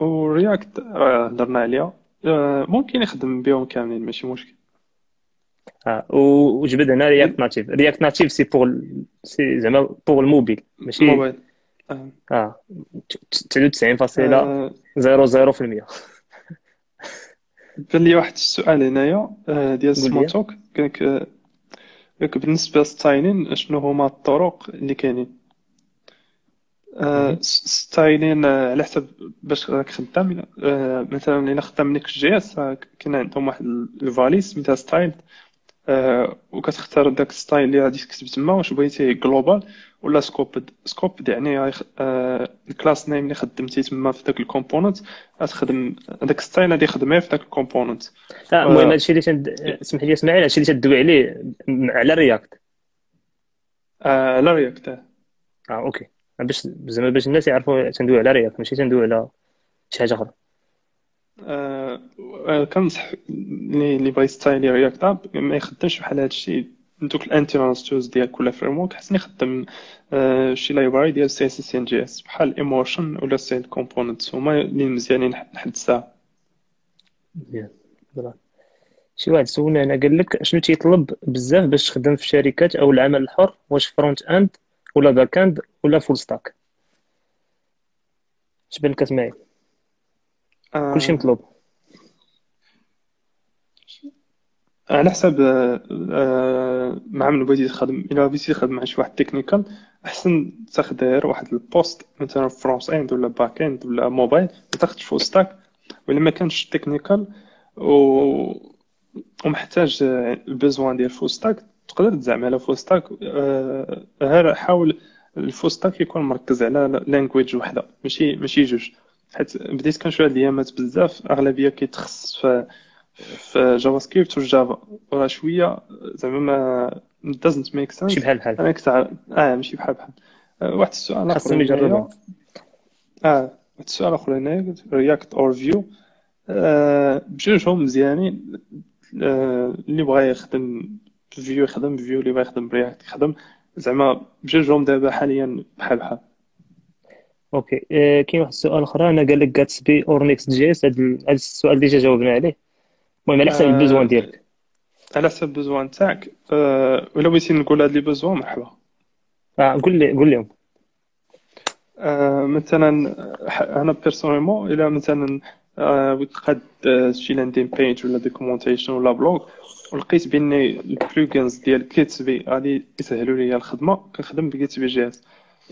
و React هضرنا عليها. ممكن يخدم بهم كاملين ماشي مشكل.
آه وجبد هنا React Native React Native c'est pour c'est زعما pour ال mobile ماشي
موبايل آه.
آه. 99.0
آه،
00%
بان لي واحد السؤال هنايا آه، ديال. سموتوك قالك آه، قالك بالنسبة للستايلين شنو هما الطرق اللي كاينين؟ آه، ستايلين آه، على حسب باش راك خدام آه، مثلا إلا خدام نيكس جي اس آه، كاين عندهم واحد الفاليس سميتها ستايل آه، وكتختار داك الستايل اللي غادي تكتب تما واش بغيتي جلوبال ولا scope scope يعني غيخ- آه، ال class name اللي خدمتي تما في داك ال component غتخدم داك ال style غادي يخدم في داك ال
component آه المهم هادشي اللي تند... اسمح لي اسماعيل هادشي اللي تدوي عليه على React
آه لا React
آه. أوكي. باش زعما باش الناس يعرفوا تندوي على React ماشي تندوي على شي حاجة أخرى.
آه آه، كنصح اللي اللي بغا يستايلي React app ما يخدمش بحال هادشي دوك ال internal tools ديال كل framework حسن يخدم آه شي library ديال CSS in JS بحال Emotion ولا Styled Components هما اللي مزيانين لحد
مزيان. شي واحد سولنا هنا قال لك شنو تيطلب بزاف باش تخدم في الشركات أو العمل الحر واش front end ولا back end ولا full stack اش بان لك اسماعيل
آه.
كلشي مطلوب.
على حسب آه، آه، مع من بغيتي تخدم إلا بغيتي تخدم مع شي واحد technical أحسن تاخد غير واحد ال post مثلا front end ولا back end ولا موبايل ما تاخدش full stack ولا ما كانش technical و ومحتاج آه، ال besoin ديال full stack تقدر تزعم على full stack آه، غير حاول ال full stack يكون مركز على language وحده ماشي ماشي جوج. حيت بديت كنشوف هاد الأيامات بزاف. أغلبية كيتخصص في في JavaScript وال Java وراه شوية زعما ما doesn't make
ماشي
sense
بحال. بحال
انك تع... آه ماشي بحال بحال. واحد السؤال آخر
خاصهم يجربوا
هنايا. آه واحد السؤال آخر هنايا. React or Vue آه، بجوجهم مزيانين. آه، اللي بغى يخدم Vue يخدم Vue اللي بغى يخدم ب React يخدم. زعما بجوجهم دابا حاليا بحال بحال.
أوكي. آه، كاين واحد السؤال اخر أنا قال لك Gatsby or Next.js هذا السؤال déjà جاوبنا عليه. المهم على حسب ال besoin ديالك.
على حسب ال besoin تاعك. أه ولا بغيتي نقول هاد les besoins مرحبا.
آه قول لي قول لهم.
أه مثلا أنا personnellement إلى مثلا بغيت نقاد شي landing page ولا documentation ولا blog ولقيت بأن ال plugins ديال Gatsby غادي يسهلوا لي الخدمة كنخدم ب Gatsby.js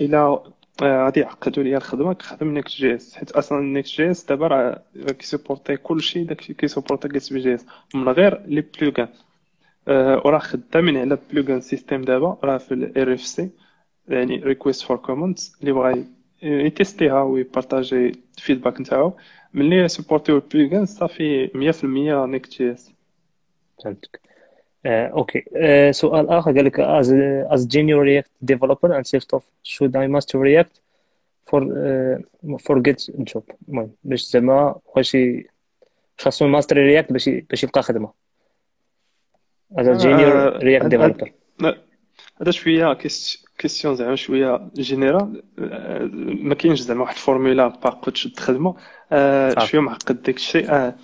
إلى غادي يعقدوا لي الخدمة كنخدم Next.js حيت أصلا Next.js دابا راه كيسوبورتي كلشي داكشي كيسوبورتي Gatsby.js من غير les plugins وراه خدامين على plugin system دابا راه في ال RFC يعني request for comments اللي بغا يتيستيها ويبارطاجي ال feedback نتاعو. ملي سبورتيو ال plugin صافي 100% Next.js
فهمتك. آه، أوكي. آه، سؤال آخر قال لك as as junior react developer and self taught should I master react for uh, for get job? المهم باش زعما واش خاصو master React باش باش يلقى خدمة. As a junior react developer.
هذا شوية question زعما شوية général ما كاينش زعما واحد الفورمولا باق تشد خدمه شوية معقد داك الشيء آه،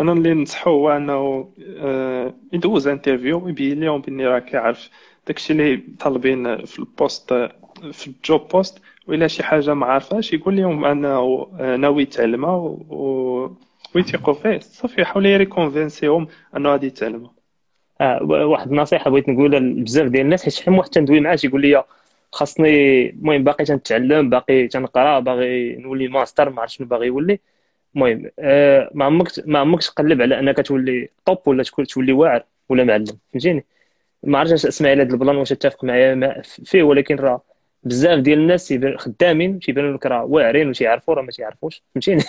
أنا اللي ننصحو هو أنه آه، يدوز interview ويبين لهم باني راه كيعرف داكشي اللي طالبين في ال poste في ال job post وإلا شي حاجة ما عارفاش يقول لهم أنه آه، ناوي يتعلمها و ويثيقوا فيه. صافي يحاول يري convainc يهم أنه غادي يتعلمها
آه واحد النصيحة بغيت نقولها لبزاف ديال الناس حيت شحال واحد تندوي معاه يقول لي خاصني المهم باقي تنتعلم باقي تنقرا باغي نولي ماستر ما عرفتش شنو باغي يولي. المهم آه ما عمرك ما عمرك تقلب على أنك تولي top ولا تولي واعر ولا معلم فهمتيني؟ ما عرفتش اسماعيل هذا البلان واش تتفق معايا فيه ولكن راه بزاف ديال الناس خدامين تيبانوا لك راه واعرين وتيعرفوا راه ما تيعرفوش فهمتيني؟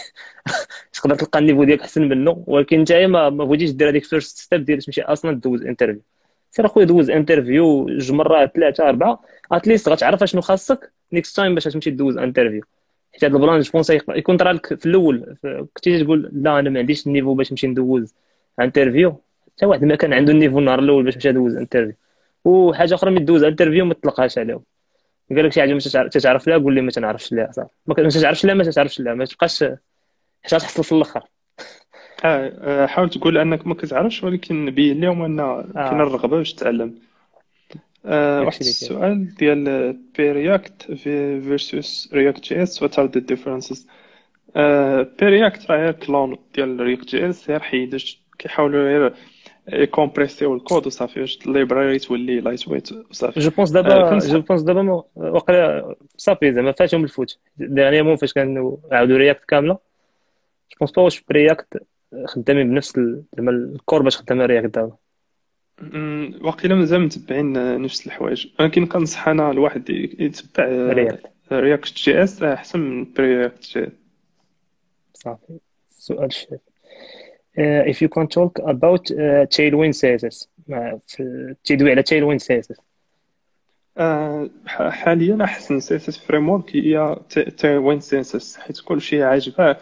تقدر تلقى ال niveau ديالك أحسن منه ولكن انت ما ما بغيتيش دير هذيك first step ديال تمشي أصلا دوز interview سير أخويا دوز interview جوج مرات ثلاثة أربعة at least غتعرف شنو خاصك next time باش تمشي دوز interview حيت هذا البلان ديجا يكون طرا لك في الأول كنتي تقول لا أنا ما عنديش ال niveau باش نمشي ندوز interview. حتى واحد ما كان عنده ال niveau النهار الأول باش مشى يدوز interview. وحاجة أخرى من دوز interview ما تطلقهاش عليهم. قال لك شي حاجة ما تتعرف لها قول لي ما تنعرفش لها صافي. ما تتعرفش لها ما تتعرفش لها ما تبقاش حتى تحصل في الآخر.
آه،, آه حاول تقول أنك ما كتعرفش ولكن بين لهم ان آه. كاين الرغبة باش تتعلم. آه واحد السؤال ديال Preact versus React JS what are the differences Preact راه clone ديال React JS غير حيدش كيحاولوا غير ي compress يو ال code وصافي واش ال library تولي lightweight وصافي
je pense دابا je pense دابا واقيلا صافي زعما فاتهم الفوت. dernièrement فاش كانوا عاودوا React كاملة. je pense pas واش Preact خدامين بنفس زعما ال core باش خدامين React دابا.
واقيلا مازال متبعين نفس الحوايج. ولكن كنصح أنا الواحد يتبع React JS أحسن من Preact JS
صافي. سؤال الشيخ uh, if you can talk about uh, Tailwind CSS تدوي على Tailwind CSS
uh, حاليا أحسن CSS framework هي Tailwind CSS حيت كلشي عاجباه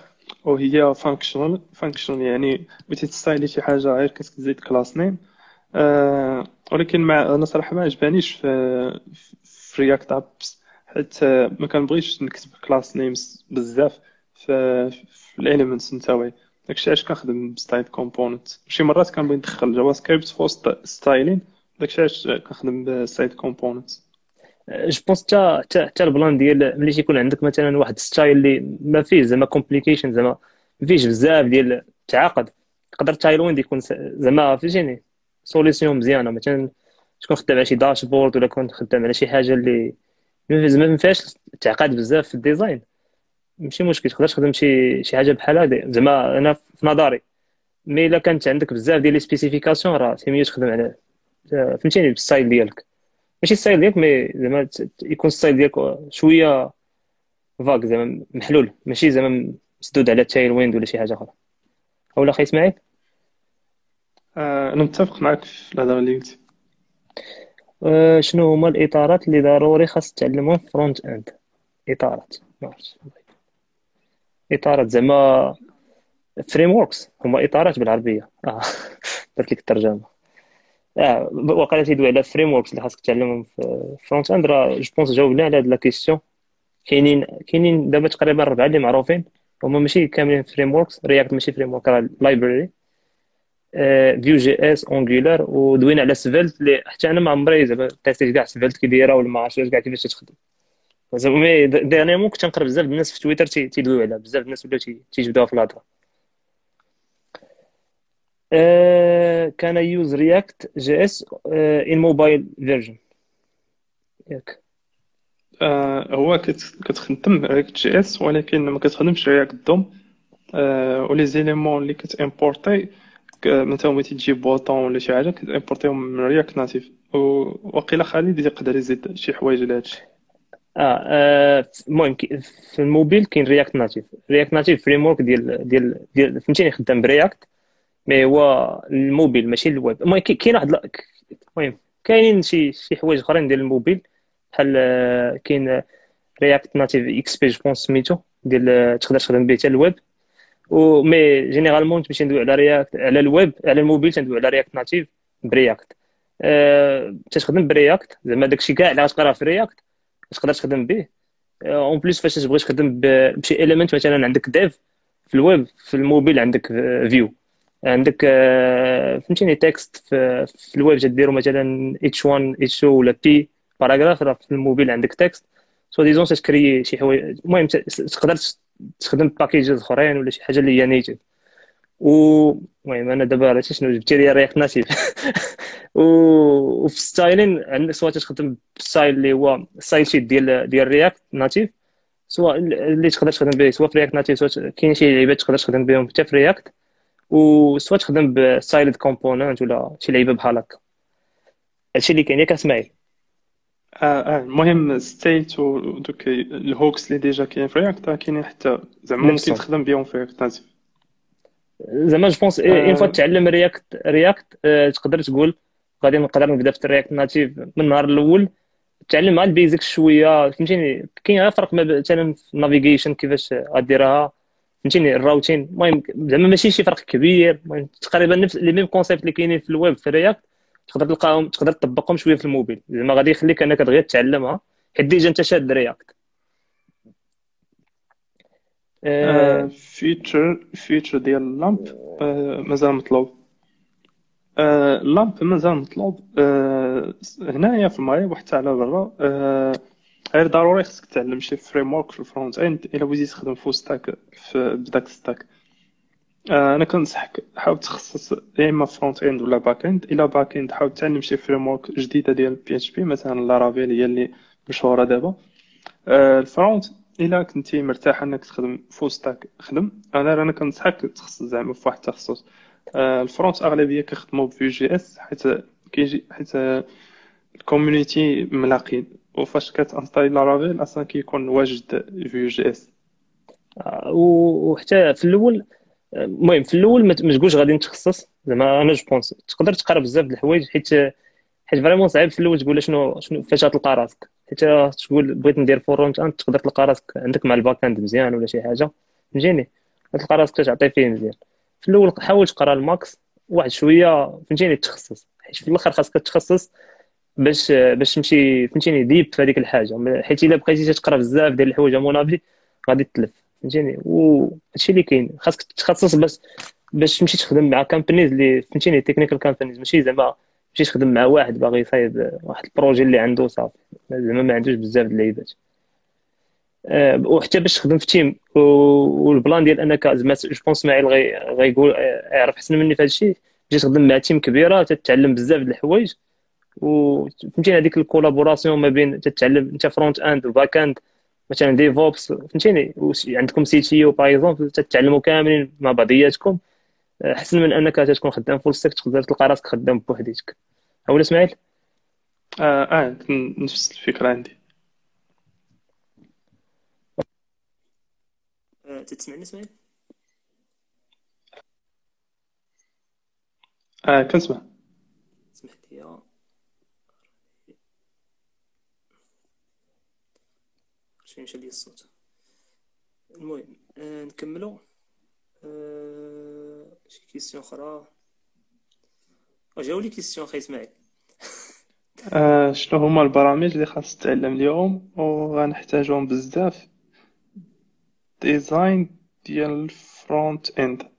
وهي functional functional يعني بغيتي ت style ي شي حاجة غير كتزيد class name أه ولكن مع أنا صراحة ما عجبانيش في في React apps حيت ما كنبغيش نكتب class names بزاف في, في ال elements نتاعي داكشي علاش كنخدم ب styled component شي مرات كنبغي ندخل JavaScript في وسط styling داكشي علاش كنخدم ب styled
component je pense حتى حتى البلان ديال ملي تيكون عندك مثلا واحد style اللي ما فيه زعما complication زعما ما فيهش بزاف ديال التعقاد تقدر Tailwind يكون زعما فهمتيني solution مزيانة. مثلا تكون خدام على شي dashboard ولا كنت خدام على شي حاجة اللي ما فيهاش تعقاد بزاف في ال design. ماشي مشكل تقدر تخدم شي شي حاجة بحال هادي. زعما أنا في نظري mais إلا كانت عندك بزاف ديال les spécifications راه سي تخدم على فهمتيني بال style ديالك. ماشي ال style ديالك mais زعما يكون ال style ديالك شوية vague زعما محلول. ماشي زعما مسدود على Tailwind ولا شي حاجة أخرى. أولا أخي اسماعيل
آه أنا متفق معك في الهضرة اللي قلتي.
آه شنو هما الإطارات اللي ضروري خاص تعلمهم front end؟ إطارات. إطارات زعما frameworks هما إطارات بالعربية. آه درت لك الترجمة. آه وقال تيدوي على frameworks اللي خاصك تعلمهم في front end. راه je pense جاوبنا على هاد la question كاينين كاينين دابا تقريبا ربعة اللي معروفين. هما ماشي كاملين frameworks React ماشي framework راه library Vue JS Angular ودوينا على Svelte اللي حتى أنا ما عمري زعما test يت كاع Svelte كي دايره ولا ما عرفتش كاع كيفاش تخدم. زعما mais dernièrement كنت نقرا بزاف الناس في تويتر تيدويو عليها بزاف الناس ولاو تيجبدوها في الهضرة. can use React JS in mobile version ياك.
هو كتخدم React JS ولكن ما كتخدمش React DOM. و les éléments اللي كت import ي مثلا بغيتي تجيب bouton ولا شي حاجة كت import يهم من React Native وقيلا خالد يقدر يزيد شي حوايج لهادشي
آه المهم في الموبيل كاين React Native React Native framework ديال ديال ديال فهمتيني خدام ب React mais هو الموبيل ماشي الويب المهم كاين واحد المهم كاينين شي شي حوايج أخرين ديال الموبيل بحال كاين React Native Expo سميتو ديال تقدر تخدم به حتى الويب و mais généralement تمشي ندوي على React على الويب على الموبيل تندوي على React Native ب React أه تخدم ب React زعما داكشي كاع اللي غتقرا في React تقدر تخدم به en plus فاش تبغي تخدم بشي element مثلا عندك div في الويب في الموبيل عندك فيو عندك فهمتيني text في, في الويب تديرو مثلا h1 h2 ولا p paragraphe في الموبيل عندك text sous-disant تكري شي حوايج المهم تقدر تخدم packages أخرين ولا شي حاجة اللي هي native و المهم أنا دابا عرفتي شنو جبتي لي؟ React Native و... وفي styling عندك سواء تخدم بال style اللي هو StyleSheet ديال ديال React Native سواء اللي تقدر تخدم به سواء في React Native سواء كاين شي لعيبات تقدر تخدم بهم حتى في React وسواء تخدم ب styled component ولا شي لعيبة بحال هكا. هادشي اللي كاين ياك إسماعيل.
آه آه المهم state ودوك ال hooks اللي déjà كاين في رياكت كاينين حتى زعما ممكن تخدم بهم في React Native
زعما je pense une fois تعلم React React تقدر تقول غادي نقدر نبدا في React Native من النهار الأول. تعلم مع ال basics شوية فهمتيني؟ كاين غير فرق مثلا في ال navigation كيفاش غديرها فهمتيني؟ ال routing المهم زعما ماشي شي فرق كبير المهم تقريبا نفس les mêmes concepts اللي كاينين في الويب في React تقدر تلقاهم تقدر تطبقهم شوية في الموبيل. زعما غادي يخليك أنك دغيا تعلمها. حيت déjà أنت شاد React
future future ديال ال LAMP مازال مطلوب. ال LAMP مازال مطلوب. هنايا في المغرب وحتى على برا. غير ضروري خصك تعلم شي framework في ال front end إلا بغيتي تخدم full stack في بداك stack أنا كنصحك حاول تخصص يا إما front end ولا back end الا back end حاول تعلم شي framework جديدة ديال PHP مثلا Laravel هي اللي مشهورة دابا. ال front إلا كنتي مرتاح أنك تخدم full stack خدم. انا رانا كنصحك تخصص زعما في واحد التخصص. ال front أغلبية كيخدموا ب Vue JS حيت كيجي حيت ال community ملاقين. وفاش كت installي Laravel أصلا كيكون واجد Vue JS
وحتى في الأول المهم في الأول ما تقولش غادي نتخصص. زعما أنا je pense تقدر تقرا بزاف د الحوايج حيت حيت vraiment صعيب في الأول تقول شنو شنو فاش غتلقى راسك. حيت تقول بغيت ندير front end تقدر تلقى راسك عندك مع ال back end مزيان ولا شي حاجة. فهمتيني؟ تلقى راسك تعطي فيه مزيان. في الأول حاول تقرا ال max واحد شوية فهمتيني؟ تخصص. حيت في الأخر خاصك تخصص باش باش تمشي فهمتيني deep في هذيك الحاجة. حيت إلا بقيتي تقرا بزاف ديال الحوايج مونافي غادي تلف. فهمتيني؟ وهادشي اللي كاين خاصك تخصص بس باش تمشي تخدم مع companies اللي فهمتيني technical companies ماشي زعما تمشي تخدم مع واحد باغي يصايب واحد ال projet اللي عنده صافي. زعما ما عندوش بزاف د اللعيبات. أه وحتى باش تخدم في team وال plan ديال أنك زعما je pense اسماعيل غيقول يعرف احسن مني في هذا الشيء تجي تخدم مع team كبيرة تتعلم بزاف د الحوايج. وفهمتيني هذيك ال collaboration ما بين تتعلم أنت front end و back end مثلا DevOps فهمتيني عندكم CTO par exemple تتعلموا كاملين مع بعضياتكم. احسن من أنك تكون خدام full stack تقدر تلقى راسك خدام بوحديتك. اولا إسماعيل؟
أه أه نفس الفكرة عندي.
آه، تسمعني إسماعيل؟
أه كنسمع
سمح لي شوية مشى لي الصوت. المهم آه نكملو. آه شي كيسيون أخرى؟ جاولي question أخي إسماعيل.
آه شنو هما البرامج اللي خاص تتعلم اليوم؟ وغنحتاجهم بزاف. design ديال ال front end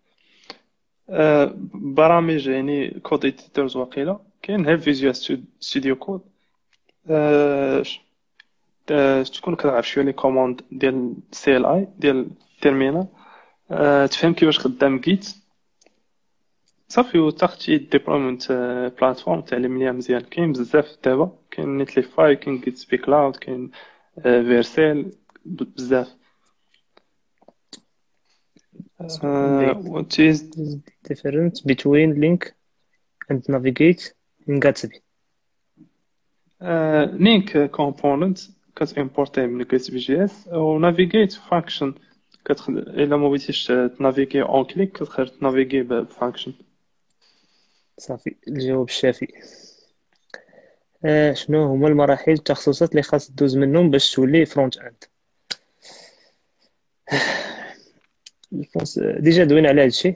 آه برامج يعني code editors واقيلا. كاين غير Visual Studio Code آه تكون كتعرف شوية les commandes ديال CLI ديال ال terminal آه تفهم كيفاش خدام Git صافي وتاخدي deployment platform تعلم ليها مزيان. كاين بزاف دابا. كاين Netlify كاين Gatsby Cloud كاين Vercel بزاف.
What is the difference between link and navigate in Gatsby.
link component كتimportي من Gatsby JS و navigate function. كتخل الا ما بغيتيش ت navigateي on click كتخرج ت navigateي ب function
صافي الجواب الشافي آه شنو هما المراحل التخصصات اللي خاص دوز منهم باش تولي front end déjà دوينا على هادشي.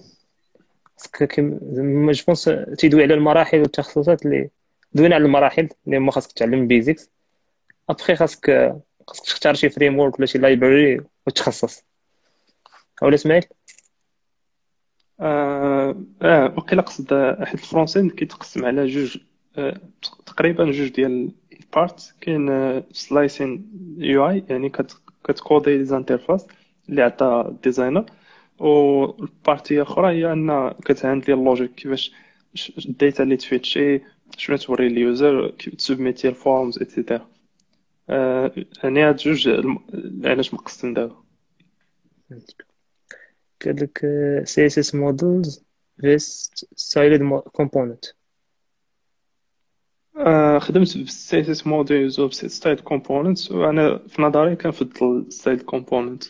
زعما je pense تيدوي على المراحل والتخصصات اللي دوينا على المراحل اللي هما خاصك تعلم basics après خاصك خاصك تختار شي frame ولا شي library وتخصص. أولا إسماعيل؟
آه آه وقيلا قصد حيت ال front كيتقسم على جوج آه تقريبا جوج ديال ال part كاين slicing UI يعني كت codeي les interfaces اللي عطا ال designer وال partie أخرى هي أن كت handleي ال logique كيفاش ال data اللي ت fetchي شنو توري ال user كيف تسوبميتي الفورمز اتسيتيرا يعني هاد جوج علاش مقسم دابا؟
قال لك CSS modules styled component
خدمت بال CSS modules styled component وأنا في نظري كنفضل styled component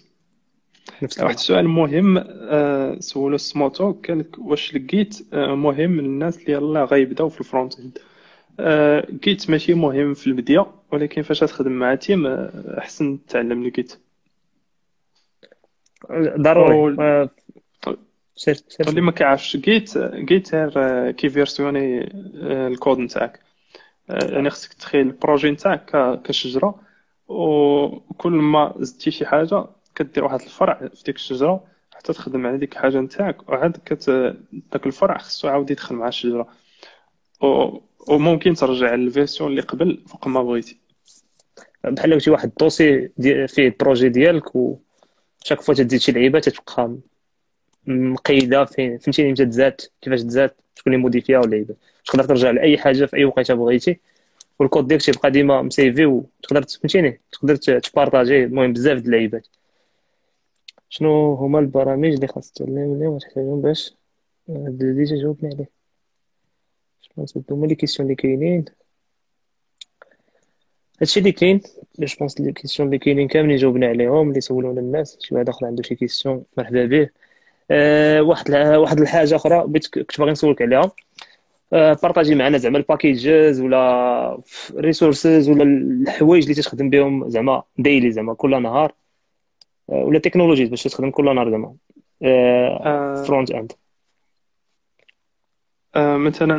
واحد السؤال مهم آه سولو سموتو قال لك واش لقيت آه مهم للناس اللي يلاه غيبداو في ال front end آه Git ماشي مهم في البداية ولكن فاش تخدم مع team آه أحسن تعلم الجيت
ضروري.
سير سير. اللي ما كيعرفش Git Git غير كي versionner ال code نتاعك. يعني خصك تخيل ال projet نتاعك كشجرة وكل ما زدتي شي حاجة كدير واحد الفرع في ديك الشجرة حتى تخدم على ديك الحاجة نتاعك وعاد كت داك الفرع خصو عاود يدخل مع الشجرة. وممكن ترجع لل version اللي قبل فوق ما بغيتي.
بحال شي واحد ال dossier دي فيه ال projet ديالك و chaque fois تزيد شي لعيبة تتبقى مقيدة فين؟ فهمتيني؟ متى تزاد؟ كيفاش تزاد؟ شكون اللي modifiéها ولا لعيبه تقدر ترجع لأي حاجة في أي وقيتة بغيتي. والكود ديالك تيبقى ديما مسيفي وتقدر فهمتيني؟ تقدر ت partager المهم بزاف د اللعيبات. شنو هما البرامج اللي خاص تعلم اليوم وتحتاجهم باش déjà جاوبنا عليه؟ شنو هما les questions اللي كاينين هادشي اللي كاين je pense les questions اللي كاينين كاملين جاوبنا عليهم اللي سولونا الناس شي واحد اخر عنده شي question مرحبا به أه واحد واحد الحاجة أخرى بغيت كنت باغي نسولك عليها. أه partager معنا زعما ال packages ولا resources ولا الحوايج اللي تخدم بهم زعما daily زعما كل نهار. أه ولا technologies باش تخدم كل نهار زعما. front end
مثلا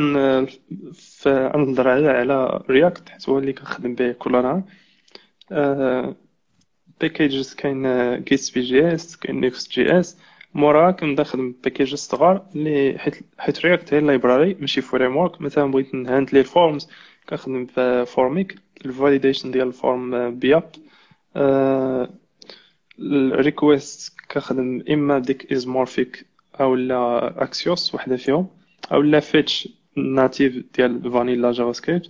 نهضر على على React حيت هو اللي كنخدم به كل نهار packages كاين Gatsby JS كاين Next JS موراها كنبدا نخدم صغار اللي حيت حيت React هي library ماشي framework مثلا بغيت ن handleي ال forms كنخدم Formik ال validation ديال ال form بYup ال request كنخدم إما ديك isomorphic أو لا Axios وحدة فيهم. أو لا fetch native ديال vanilla JavaScript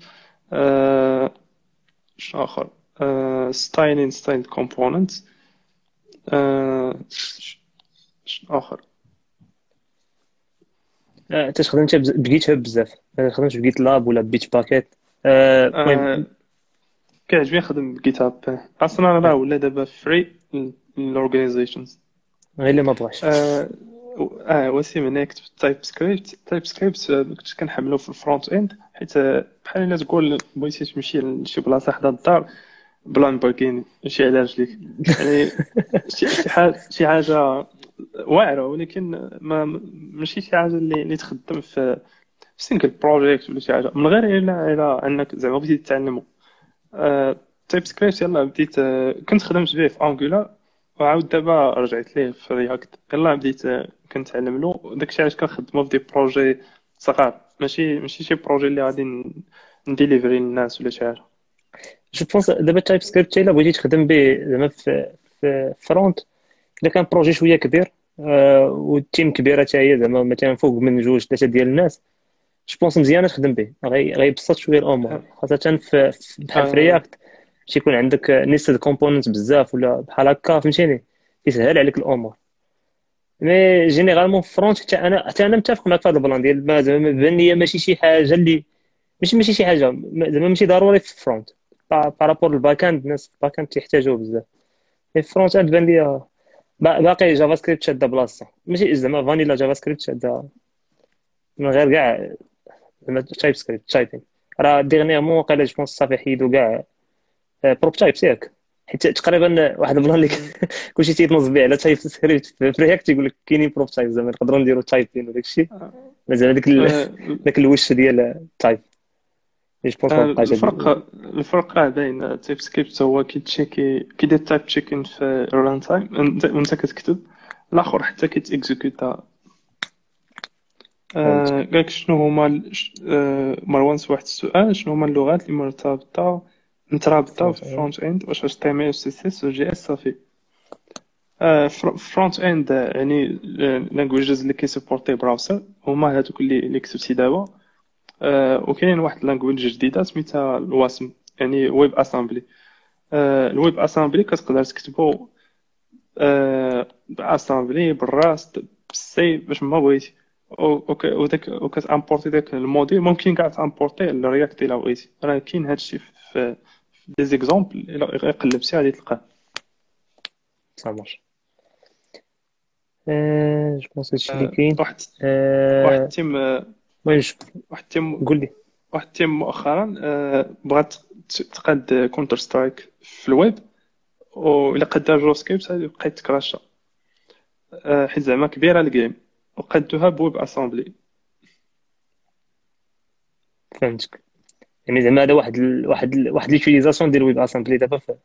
شنو آخر؟ styling styled component. شنو آخر؟
تخدم انت ب GitHub بزاف. ما تخدمش ب GitLab ولا Bitbucket المهم
كيعجبني نخدم بجيت هاب أصلا راه ولا دابا free لل organizations
غير اللي ما بغاش.
آه وسيم هنا كتبت TypeScript TypeScript كنت كنحملو في ال front end حيت بحال الا تقول بغيتي تمشي لشي بلاصة حدا الدار بلا لامبورغيني ماشي على رجليك يعني شي حاجة شي حاجة واعرة ولكن ما ماشي شي حاجة اللي اللي تخدم في single project ولا شي حاجة. من غير إلا إلا أنك زعما بديت تعلمو TypeScript يلا بديت آه، كنت خدمت به في Angular وعاود دابا رجعت ليه في React يلا بديت كنتعلم له داكشي علاش كنخدمو في des projets صغار. ماشي ماشي شي projet اللي غادي نديليفري للناس ولا شي حاجة.
je pense دابا TypeScript الا بغيتي تخدم به زعما في في front إلا كان projet شوية كبير آه وال team كبيرة حتى هي زعما مثلا فوق من جوج ثلاثة ديال الناس je pense مزيان تخدم به. غيبسط شوية الأمور. خاصة في بحال في React باش يكون عندك nested component بزاف ولا بحال هكا فهمتيني؟ يسهل عليك الأمور. mais généralement front حتى أنا حتى أنا متفق معك في هذا ال plan ديال زعما بان لي ماشي شي حاجة اللي ماشي ماشي شي حاجة زعما ماشي ضروري في ال front par rapport ال back end الناس ال back end تيحتاجوه بزاف. في ال front end بان لي باقي JavaScript شادة بلاصة. ماشي زعما vanilla JavaScript شادة من غير كاع زعما TypeScript typing راه dernièrement واقيلا je pense صافي حيدو كاع prop types ياك. حيت تقريبا واحد ال plan اللي كلشي تيتنصب به على TypeScript في React تيقول لك كاينين prop types زعما نقدروا نديروا typing وداك الشيء. زعما داك داك الوش ديال ال type
الفرق الفرق راه باين TypeScript هو كي checkي كيدير type checking في ال run time وانت كتكتب الآخر حتى كيت exécuta قالك شنو هما مروان واحد السؤال شنو هما اللغات اللي مرتبطة مترابطة في front end واش اش تي ام ال سي اس و جي اس صافي. front end يعني languages اللي كي supportي browser هما هادوك اللي اللي كتبتي دابا. وكاين واحد language جديدة سميتها ال Wasm يعني WebAssembly ال WebAssembly كتقدر تكتبو ب assembly بال Rust بال C باش ما بغيتي. وداك وكت importerي داك ال module ممكن كاع ت importerي ال React إلا بغيتي. راه كاين هادشي في des exemples الا قلبتي غادي تلقاه
ça marche je pense هادشي اللي كاين
واحد واحد ال team
المهم
واحد ال team
قول لي.
واحد ال team مؤخرا بغات تقاد Counter-Strike في الويب و الا قادها JavaScript بقيت ت crasha حيت زعما كبيرة ال game وقادوها ب WebAssembly.
فهمتك. يعني زعما هذا واحد ال... واحد ال... واحد l'utilisation ديال ال WebAssembly دابا في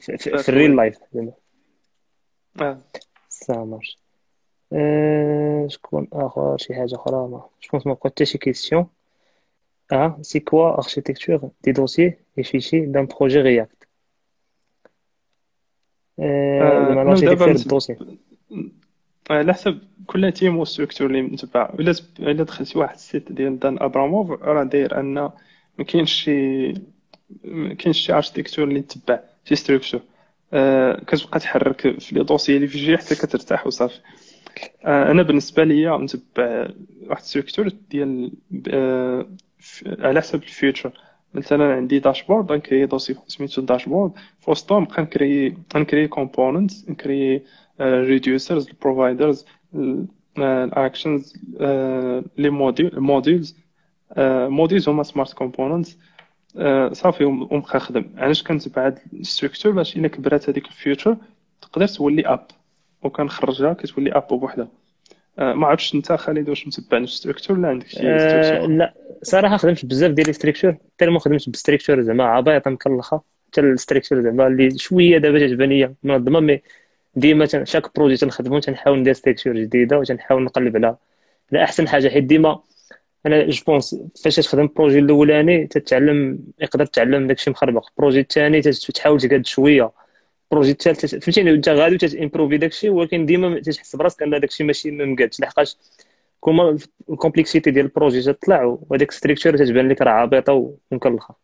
في, في, في ال real life زعما
آه.
ça marche أه... شكون اخر شي حاجة أخرى ما جو ما بقات حتى شي question آه c'est quoi architecture des dossiers et fichiers dans projet React زعما ال architecture ال dossier
على حسب كل team وال structure اللي متبع. إلا إلا دخلتي واحد ال site ديال دان أبراموف راه داير أن ما كاينش شي ما كاينش شي architecture اللي تبع شي structure آه كتبقى تحرك في les dossiers اللي في جي حتى كترتاح وصافي. آه أنا بالنسبة ليا نتبع واحد ال structure ديال آه على حسب ال feature مثلا عندي dashboard غنكري dossier سميتو dashboard في وسطهم نبقى نكري نكري component نكري reducers ال providers ال actions les modules modules modules هما smart components صافي ونبقى نخدم علاش كنتبع هاد ال structure باش الا كبرات هذيك ال feature تقدر تولي app وكنخرجها كتولي app بوحدها. ما عرفتش انت خالد واش متبع نفس structure ولا عندك شي
أه لا. صراحة خدمت بزاف ديال ال structure حتى ما خدمت ب structure زعما عايطة مكلخة. حتى ال structure زعما اللي شوية دابا تعجبني منظمة mais ديما chaque projet تنخدمو تنحاول ندير structure جديدة وتنحاول نقلب على على أحسن حاجة. حيت ديما أنا je pense فاش تخدم ال projet الأولاني تتعلم يقدر تعلم داكشي مخربق. ال projet الثاني تحاول تقاد شوية. ال projet الثالث فهمتيني انت غادي ت improver داكشي ولكن ديما تحس براسك أن داكشي ماشي ما مقادش. لحقاش كون ال complexité ديال ال projet تطلع وهذاك structure تتبان لك راه عابطة ومكلخة.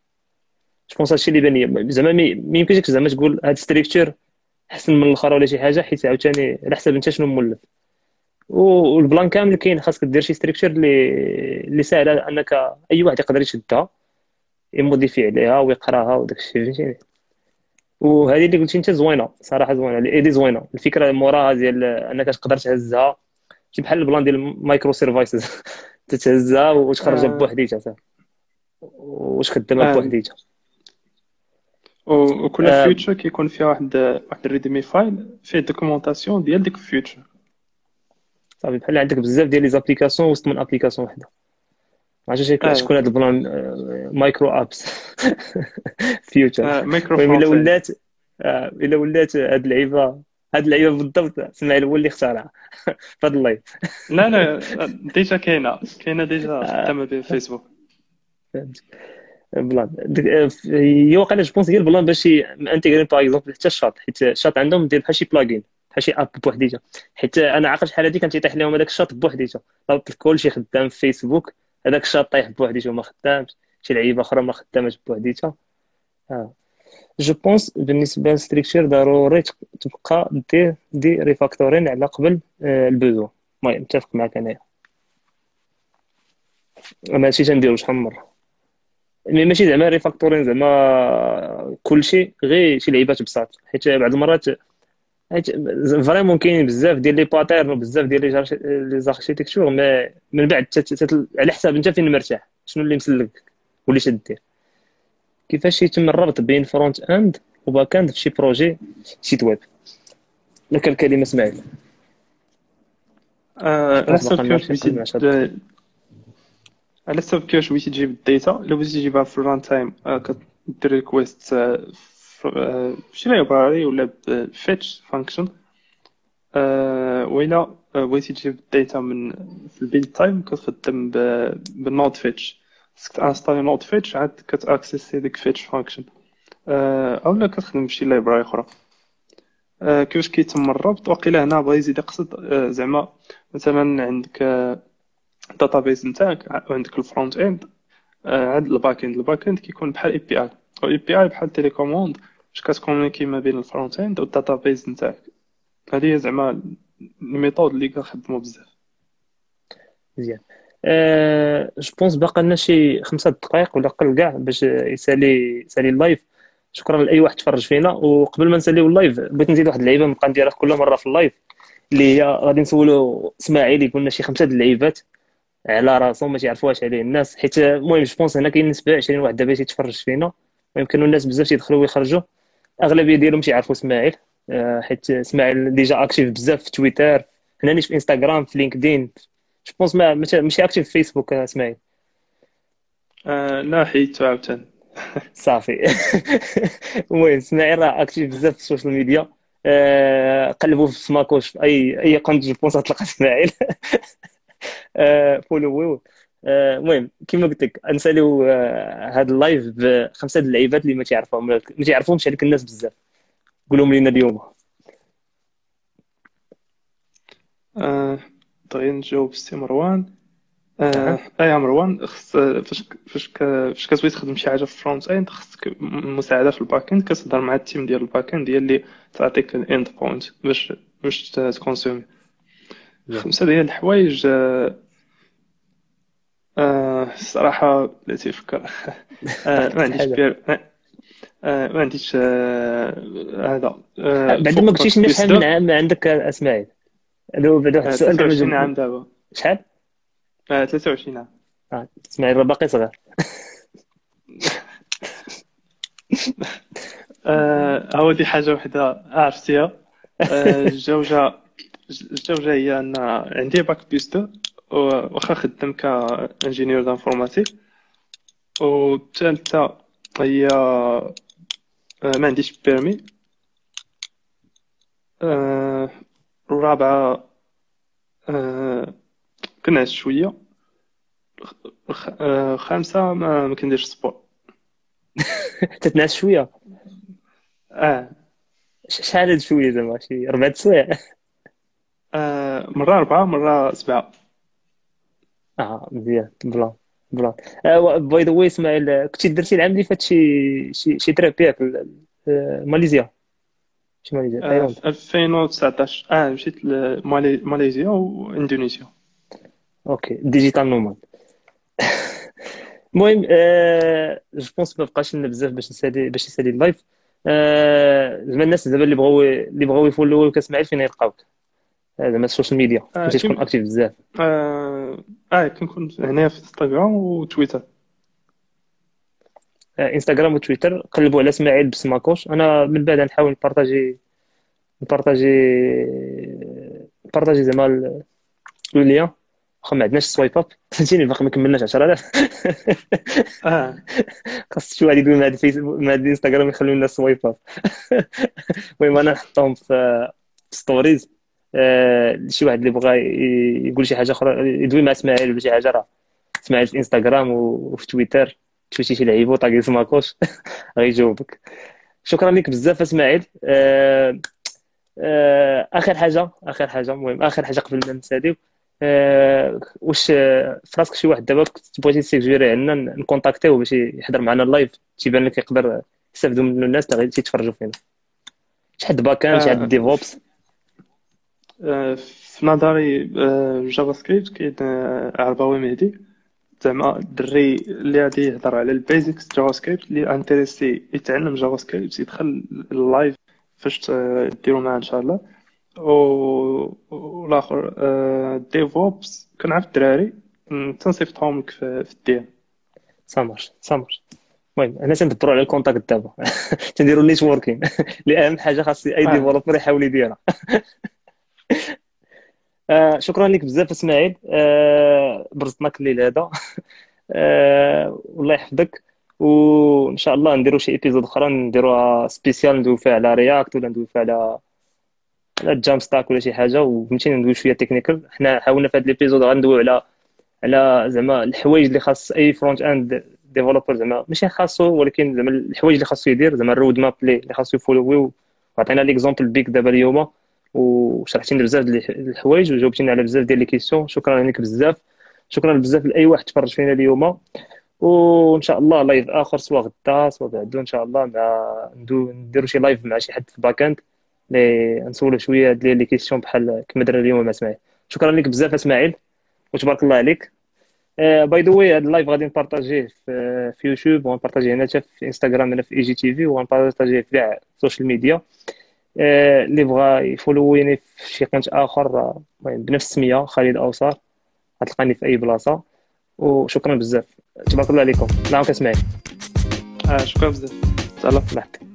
je pense هادشي اللي بان لي. زعما ما زعما تقول هاد structure أحسن من الأخر ولا شي حاجة حيت عاوتاني على حسب أنت شنو مولف. والبلان كامل كاين خاصك دير شي structure اللي اللي ساهل أنك أي واحد يقدر يشدها ي modifier عليها ويقراها وداك الشيء فهمتيني؟ وهذه اللي قلتي أنت زوينة صراحة زوينة ال idée زوينة. الفكرة موراها ديال أنك تقدر تهزها شي بحال البلان ديال microservices تتهزها وتخرجها آه. بوحديتها وتخدمها آه. بوحديتها.
وكل آه. feature كيكون فيها واحد واحد ال readme file فيه documentation ديال ديك ال feature
صافي بحال عندك بزاف ديال les applications وسط من application وحده ما عرفتش. شكون هذا البلان micro apps
feature micro
المهم الا ولات الا ولات هاد اللعيبه هاد اللعيبه بالضبط. اسماعيل هو اللي اختارها في هاد ال live
لا لا déjà كاينة كاينة déjà خدامه به فيسبوك
بلان. آه، هي واقيلا je pense هي البلان باش intégrer par exemple حتى الشاط. حيت الشاط عندهم دير بحال شي plugin بحال شي app بوحديتها حيت أنا عاقل شحال هادي كان تيطيح لهم هذاك الشاط بوحديتها رابط كلشي خدام في فيسبوك هذاك الشاط طايح بوحديته ما خدامش. شي لعيبة أخرى ما خدامش بوحديتها je pense بالنسبة لل structure ضروري تبقى دير des refactoring على قبل آه، البوزو المهم متفق معك أنايا. أنا هادشي تنديرو شحال من مرة. mais ماشي زعما refactoring زعما كلشي غير شي لعيبات بساط. حيت بعض المرات حيت vraiment كاينين بزاف ديال les patterns وبزاف ديال les architectures ما من بعد تت- تت- على حساب انت فين مرتاح شنو اللي مسلك واللي تدير كيفاش يتم الربط بين front end و back end في شي projet site web لك الكلمة إسماعيل.
آه، على
خلاص
حسب
بقى
كيفاش
نمشي
بغيتي
نقول
تد- على حسب كيفاش بغيتي تجيب ال data. الا بغيتي تجيبها في ال run time كدير request في شي library ولا ب fetch function وإلا آه، بغيتي تجيب ال data من في ال build time كتخدم ب- بال node fetch خصك ت installer node fetch عاد كت accéder ديك fetch function اولا كتخدم بشي library أخرى. آه، كيفاش كيتم الربط؟ وقيلا هنا بغا يزيد يقصد آه، زعما مثلا عندك ال database نتاعك وعندك ال front end عند ال back end ال back end كيكون بحال API ال API بحال télécommande باش كت communiquer ما بين ال front end وال database نتاعك. هذه هي زعما ال méthode اللي كنخدمو بزاف.
مزيان. أه je pense باقا لنا شي خمسة دقائق ولا قل كاع باش يسالي يسالي ال live شكرا لأي واحد تفرج فينا. وقبل ما نساليو ال live بغيت نزيد واحد اللعيبة نبقى نديرها كل مرة في ال live اللي هي غادي نسولو إسماعيل يقول لنا شي خمسة د اللعيبات على راسهم ما تيعرفوهاش عليه. الناس حيت المهم je pense هنا كاين نسبة 20 واحد دابا تيتفرج فينا. ويمكن الناس بزاف تيدخلوا ويخرجوا. الاغلبيه ديالهم تيعرفوا إسماعيل. أه حيت إسماعيل déjà actif بزاف في تويتر. هنا نيش في إنستغرام في لينكدين. je pense ما ماشي actif في فيسبوك آه، إسماعيل.
آه لا حيدتو عاوتاني.
صافي. المهم إسماعيل راه actif بزاف في ال social media آه، قلبوا في سماكوش في اي أي قنت je pense غتلقى إسماعيل. آه، follow وه آه، المهم كما قلت لك نساليو آه، هذا ال live بخمسة د اللعيبات اللي ما تعرفهم ما تعرفهمش هذيك الناس بزاف. قولهم لنا اليوم.
آه، دغيا نجاوب سي مروان. آه آه يا مروان خص فاش فاش فاش كتبغي تخدم شي حاجة في ال front end خصك مساعدة في ال back end كتهضر مع ال team ديال ال back end هي اللي تعطيك ال endpoint باش باش ت consommer. خمسة ديال الحوايج آه آه الصراحه لا تيفكر. آه ما عنديش آه ما عنديش آه هذا. آه
بعد ما قلتيش لنا شحال من. عام عندك آه، أسماعيل. هذا هو بعد واحد
آه،
السؤال كان
23
مجاوب-
عام دابا.
شحال؟
آه 23 عام.
آه، إسماعيل راه باقي صغير.
آه هو دي حاجة وحدة عرفتيها؟ آه الجوجة هي أن عندي bac plus deux واخا خدام ك ingénieur d'informatique والثالثة هي آه ما عنديش permis آه الرابعة آه كنعس شوية. الخ- آه، خامسة ما كنديرش sport
تتنعس
شوية؟
آه. شحال هاد شوية زعما؟ شي أربع سوايع؟
آه، مرة أربعة مرة سبعة.
آه مزيان. plan plan by the way اسماعيل آه، كنتي درتي العام اللي فات شي شي شي تراب ياك آه، ماليزيا. شي ماليزيا.
آه،
تايلاند
في 2019 آه مشيت لماليزيا واندونيسيا
okay digital nomad المهم آه je pense ما بقاش لنا بزاف باش نسالي باش يسالي ال live آه زعما الناس دابا اللي بغاو اللي بغاو يفولوك اسماعيل فين يلقاوك آه، زعما ال social media.
آه،
انت تكون actif بزاف.
آه آه، كنكون هنا في انستغرام وتويتر
آه، انستغرام وتويتر قلبوا على إسماعيل بسماكوش. أنا من بعد نحاول نبارطاجي نبارطاجي نبارطاجي زعما لي واخا ما عندناش swipe up فهمتيني باقي ما كملناش 10000
آه.
خاص شي واحد يقول مع الفيسبوك مع الإنستغرام يخليو لنا swipe up المهم أنا نحطهم في stories شي واحد اللي بغى يقول شي حاجة أخرى يدوي مع إسماعيل ولا شي حاجة راه. إسماعيل في إنستغرام وفي تويتر. تشوفي شي لعيبه طاقي سماكوش غيجاوبك شكرا لك بزاف إسماعيل. آه، آه، آخر حاجة آخر حاجة المهم آخر حاجة قبل ما نساليو آه، واش في راسك شي واحد دابا بغيتي تسيكجيري عندنا نكونتاكتيو باش يحضر معنا ال live تيبان لك يقدر يستافدوا منه الناس اللي تيتفرجوا فينا. شي حد backend شي حد DevOps؟
في نظري JavaScript كاين عرباوي مهدي. زعما الدري اللي غادي يهضر على ال basics JavaScript اللي انتريسي يتعلم JavaScript يدخل ال live فاش ديرو معاه إن شاء الله. والاخر DevOps كنعرف الدراري. تنصيفطهم لك في ال DM
سامر سامر المهم أنا تندبروا على ال contact دابا. تنديروا networking اللي اهم حاجة خاص أي developer يحاول يديرها. آه شكرا لك بزاف إسماعيل. آه برزتناك الليل هذا. آه والله يحفظك. وإن شاء الله نديرو شي épisode أخرى نديروها spécial ندوي فيها على React ولا ندوي فيها على على JAMstack ولا شي حاجة. وفهمتيني ندوي شوية technical حنا حاولنا في هذا ال épisode غندويو على على زعما الحوايج اللي خاص أي front end developer زعما ماشي خاصو ولكن زعما الحوايج اللي خاصو يدير زعما ال roadmap اللي خاصو يفولوي وعطينا l'exemple بيك دابا اليوم وشرحتينا بزاف ديال الحوايج وجاوبتينا على بزاف ديال les questions شكرا لك بزاف. شكرا بزاف لأي واحد تفرج فينا اليوم. وإن شاء الله live آخر سواء غدا سواء بعدو إن شاء الله مع نديرو شي live مع شي حد في back end لي نسولو شوية ديال les questions بحال كما درنا اليوم مع إسماعيل. شكرا لك بزاف إسماعيل. وتبارك الله عليك. by the way هذا ال live غادي نبارطاجيه في, يوتيوب ونبارطاجيه هنا في انستغرام هنا في IGTV ونبارطاجيه في كاع ال social media اللي بغى يفولويني في شي قنت آخر بنفس السمية خالد اوصار غتلقاني في أي بلاصة. وشكرا بزاف. تبارك الله عليكم. نعم اسماعيل
آه شكرا بزاف.
الله يحفظك.